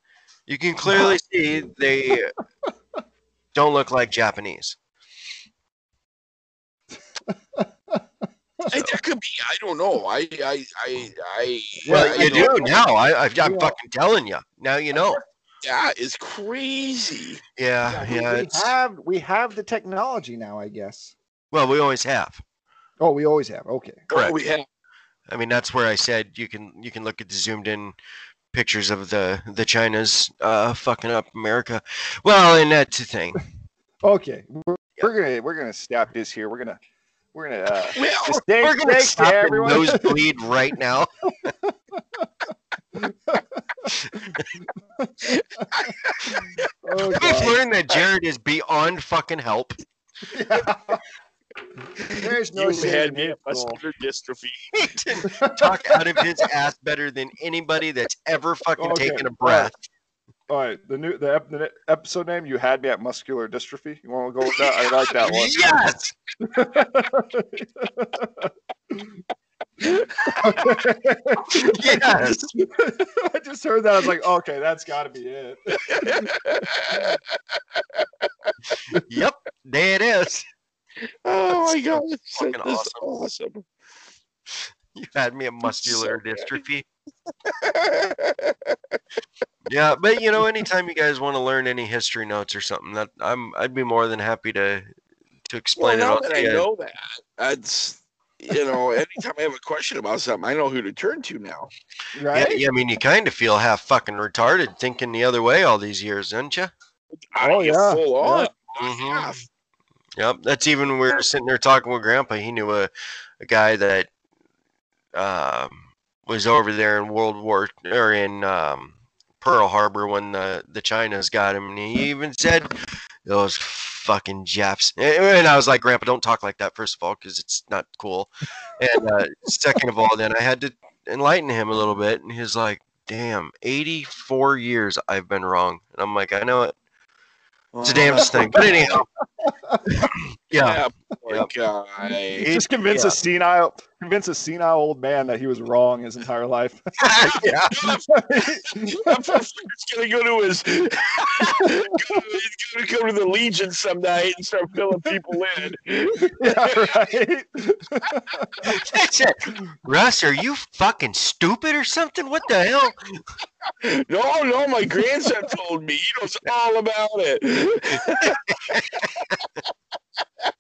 You can clearly <laughs> see they don't look like Japanese. I, that could be. I don't know. I, I, I, I. Well, I you don't do know. now. I, I, I'm Yeah. fucking telling you. Now you know. That is crazy. Yeah, we, yeah. we have we have the technology now, I guess. well, we always have. Oh, we always have. Okay. Correct. Oh, we have. I mean, that's where I said you can you can look at the zoomed in pictures of the the China's uh, fucking up America. Well, and that's the thing. <laughs> Okay. We're, we're gonna we're gonna stop this here. We're gonna we're gonna uh <laughs> Well, just stay, We're gonna stay stop everyone. nosebleed <laughs> right now. Oh, I've learned that Jared is beyond fucking help. There's no way you shame had me it, at muscular dystrophy. <laughs> He can talk out of his ass better than anybody that's ever fucking Okay, taken a breath. All right, the new the, ep- the episode name you had me at muscular dystrophy. You want to go with that? I like that one. <laughs> Yes. <laughs> <laughs> I just heard that. I was like, okay, that's got to be it. <laughs> Yep. There it is. oh my god, that's fucking that's awesome. awesome. You had me a muscular So dystrophy. Yeah, but you know, anytime you guys want to learn any history notes or something, that I'm I'd be more than happy to to well, explain now it all that I know that, that's you know, anytime I have a question about something, I know who to turn to now. Right? yeah, I mean, you kind of feel half fucking retarded thinking the other way all these years, don't you? Oh, I get yeah, full on. Mhm. Half. Yep. That's even when we were sitting there talking with Grandpa. He knew a, a guy that um, was over there in World War or in um, Pearl Harbor when the the Chinas got him, and he even said those fucking Jeffs. And I was like, Grandpa, don't talk like that. First of all, because it's not cool, and uh, second of all, then I had to enlighten him a little bit, and he's like, "Damn, 84 years I've been wrong," and I'm like, "I know it." It's a damnest thing. But anyhow, <laughs> yeah. poor Oh, yep. guy. Just convince yeah. a senile, convince a senile old man that he was wrong his entire life. <laughs> <laughs> yeah. I'm gonna go to his, <laughs> go to, he's gonna go to the Legion some night and start filling people in. yeah, right. That's it. Russ, are you fucking stupid or something? What the hell? No, no, my grandson told me. He knows all about it.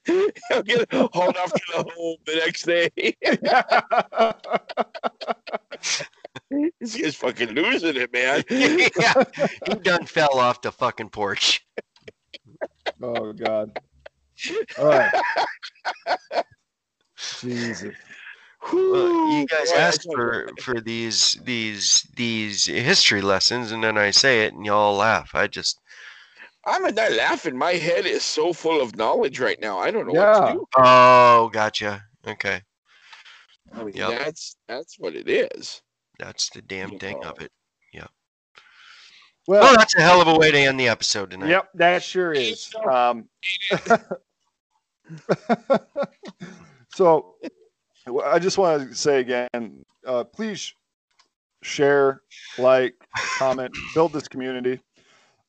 He'll get hauled off to the home the next day. this guy's fucking losing it, man. <laughs> yeah. He done fell off the fucking porch. oh God. All right. Jesus. Well, you guys Boy, I asked for for these these these history lessons, and then I say it, and y'all laugh. I just I'm not laughing. My head is so full of knowledge right now. I don't know what to do. oh, gotcha. Okay, I mean, Yep. that's that's what it is. that's the damn thing of it. Yeah. Well, Oh, that's a hell of a way to end the episode tonight. Yep, that sure is. Um, <laughs> so, I just want to say again, uh, please share, like, comment, build this community,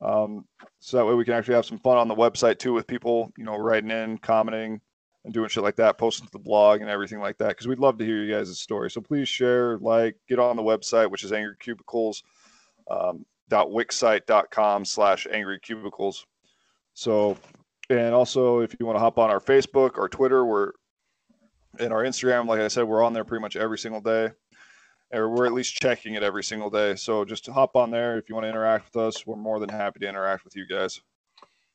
um, so that way we can actually have some fun on the website too, with people, you know, writing in, commenting, and doing shit like that, posting to the blog and everything like that, because we'd love to hear you guys' story. So please share, like, get on the website, which is Angry Cubicles. Um, wixsite.com slash angry cubicles so and also if you want to hop on our facebook or twitter we're and our instagram like i said we're on there pretty much every single day or we're at least checking it every single day so just hop on there if you want to interact with us we're more than happy to interact with you guys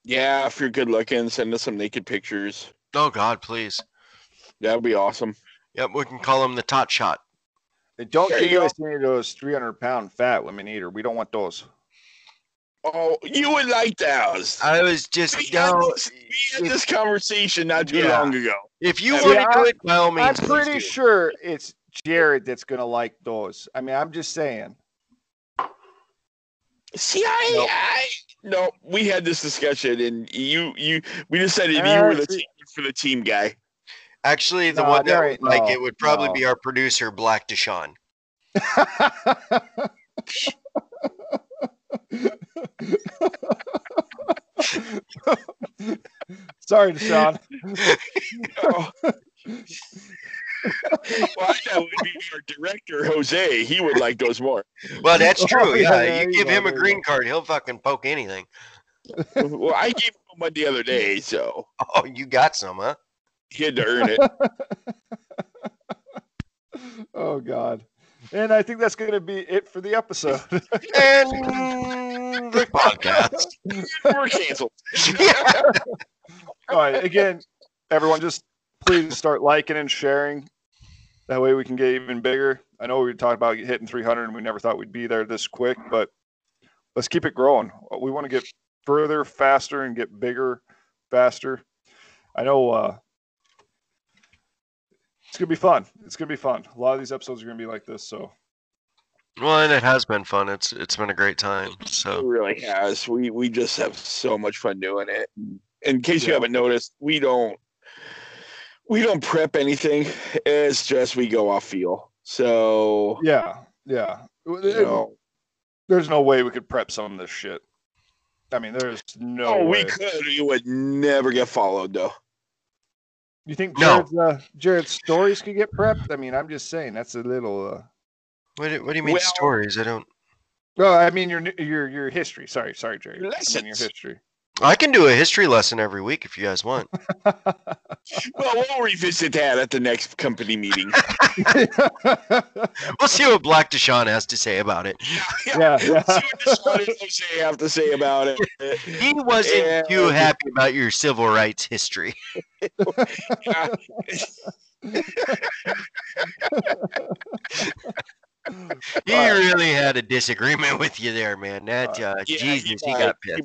Yeah, if you're good looking, send us some naked pictures. Oh God, please. That would be awesome. Yep, we can call him the tot shot. and don't There give us any of those 300 pound fat women either we don't want those Oh, you would like those. I was just we, had this, we had this conversation not too Yeah. long ago. If you Yeah, want to I- do it, by all i'm pretty sure it's jared that's gonna like those i mean i'm just saying See, I, Nope. I no, we had this discussion, and you, you, we decided you Uh, were the team for the team guy. Actually, the Nah, one that there would like no, it would probably no. be our producer, Black Deshaun. <laughs> Sorry, Deshaun. <laughs> <laughs> Oh. <laughs> well, I thought it would be our director, Jose. He would like those more. Well, that's <laughs> Oh, true. yeah, Yeah, you you give him a green card, he'll fucking poke anything. well, I gave him one the other day, <laughs> so Oh, you got some, huh? he had to earn it. oh God. And I think that's going to be it for the episode. And the podcast. We're canceled. All right. Again, everyone, just please start liking and sharing. That way we can get even bigger. I know we talked about hitting 300 and we never thought we'd be there this quick, but let's keep it growing. We want to get further, faster, and get bigger, faster. I know uh, it's going to be fun. It's going to be fun. A lot of these episodes are going to be like this. So, Well, and it has been fun. It's it's been a great time. It So really has. We we just have so much fun doing it. In case you haven't noticed, we don't we don't prep anything. It's just we go off feel. So yeah, yeah. you know, There's no way we could prep some of this shit. I mean, there's no oh, way. we could. You would never get followed though. You think No. Jared's, uh, Jared's stories could get prepped? I mean, I'm just saying that's a little. Uh... what do, what do you mean Well- stories? I don't. Well, I mean your your your history. Sorry, sorry, Jared. Your I mean your history. I can do a history lesson every week if you guys want. <laughs> Well, we'll revisit that at the next company meeting. <laughs> We'll see what Black Deshaun has to say about it. <laughs> yeah, See yeah. what Deshaun and Jose have to say about it. He wasn't Yeah. too happy about your civil rights history. Yeah. He really had a disagreement with you there, man. That uh, Yeah, Jesus, he might, got he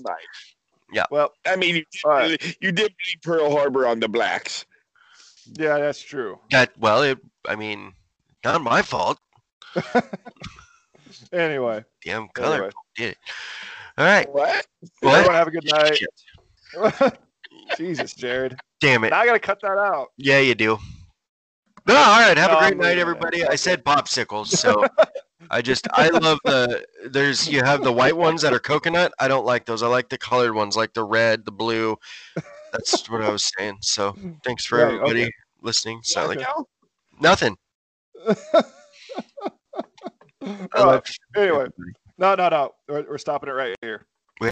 might. Well, I mean, you did, right. you did beat Pearl Harbor on the blacks. yeah, that's true. That well, it, I mean, not my fault. <laughs> Anyway, Damn color anyway. did it. All right. What? What? everyone have a good night. <laughs> Jesus, Jared. Damn it. Now I gotta cut that out. Yeah, you do. No, all right. Have No, a great night, leaving everybody. I said popsicles, so <laughs> I just I love the there's you have the white ones that are coconut. I don't like those. I like the colored ones, like the red, the blue. That's what I was saying. So thanks for Right, everybody okay. listening. So like nothing. <laughs> I love right. Anyway, no, no, no. We're, we're stopping it right here.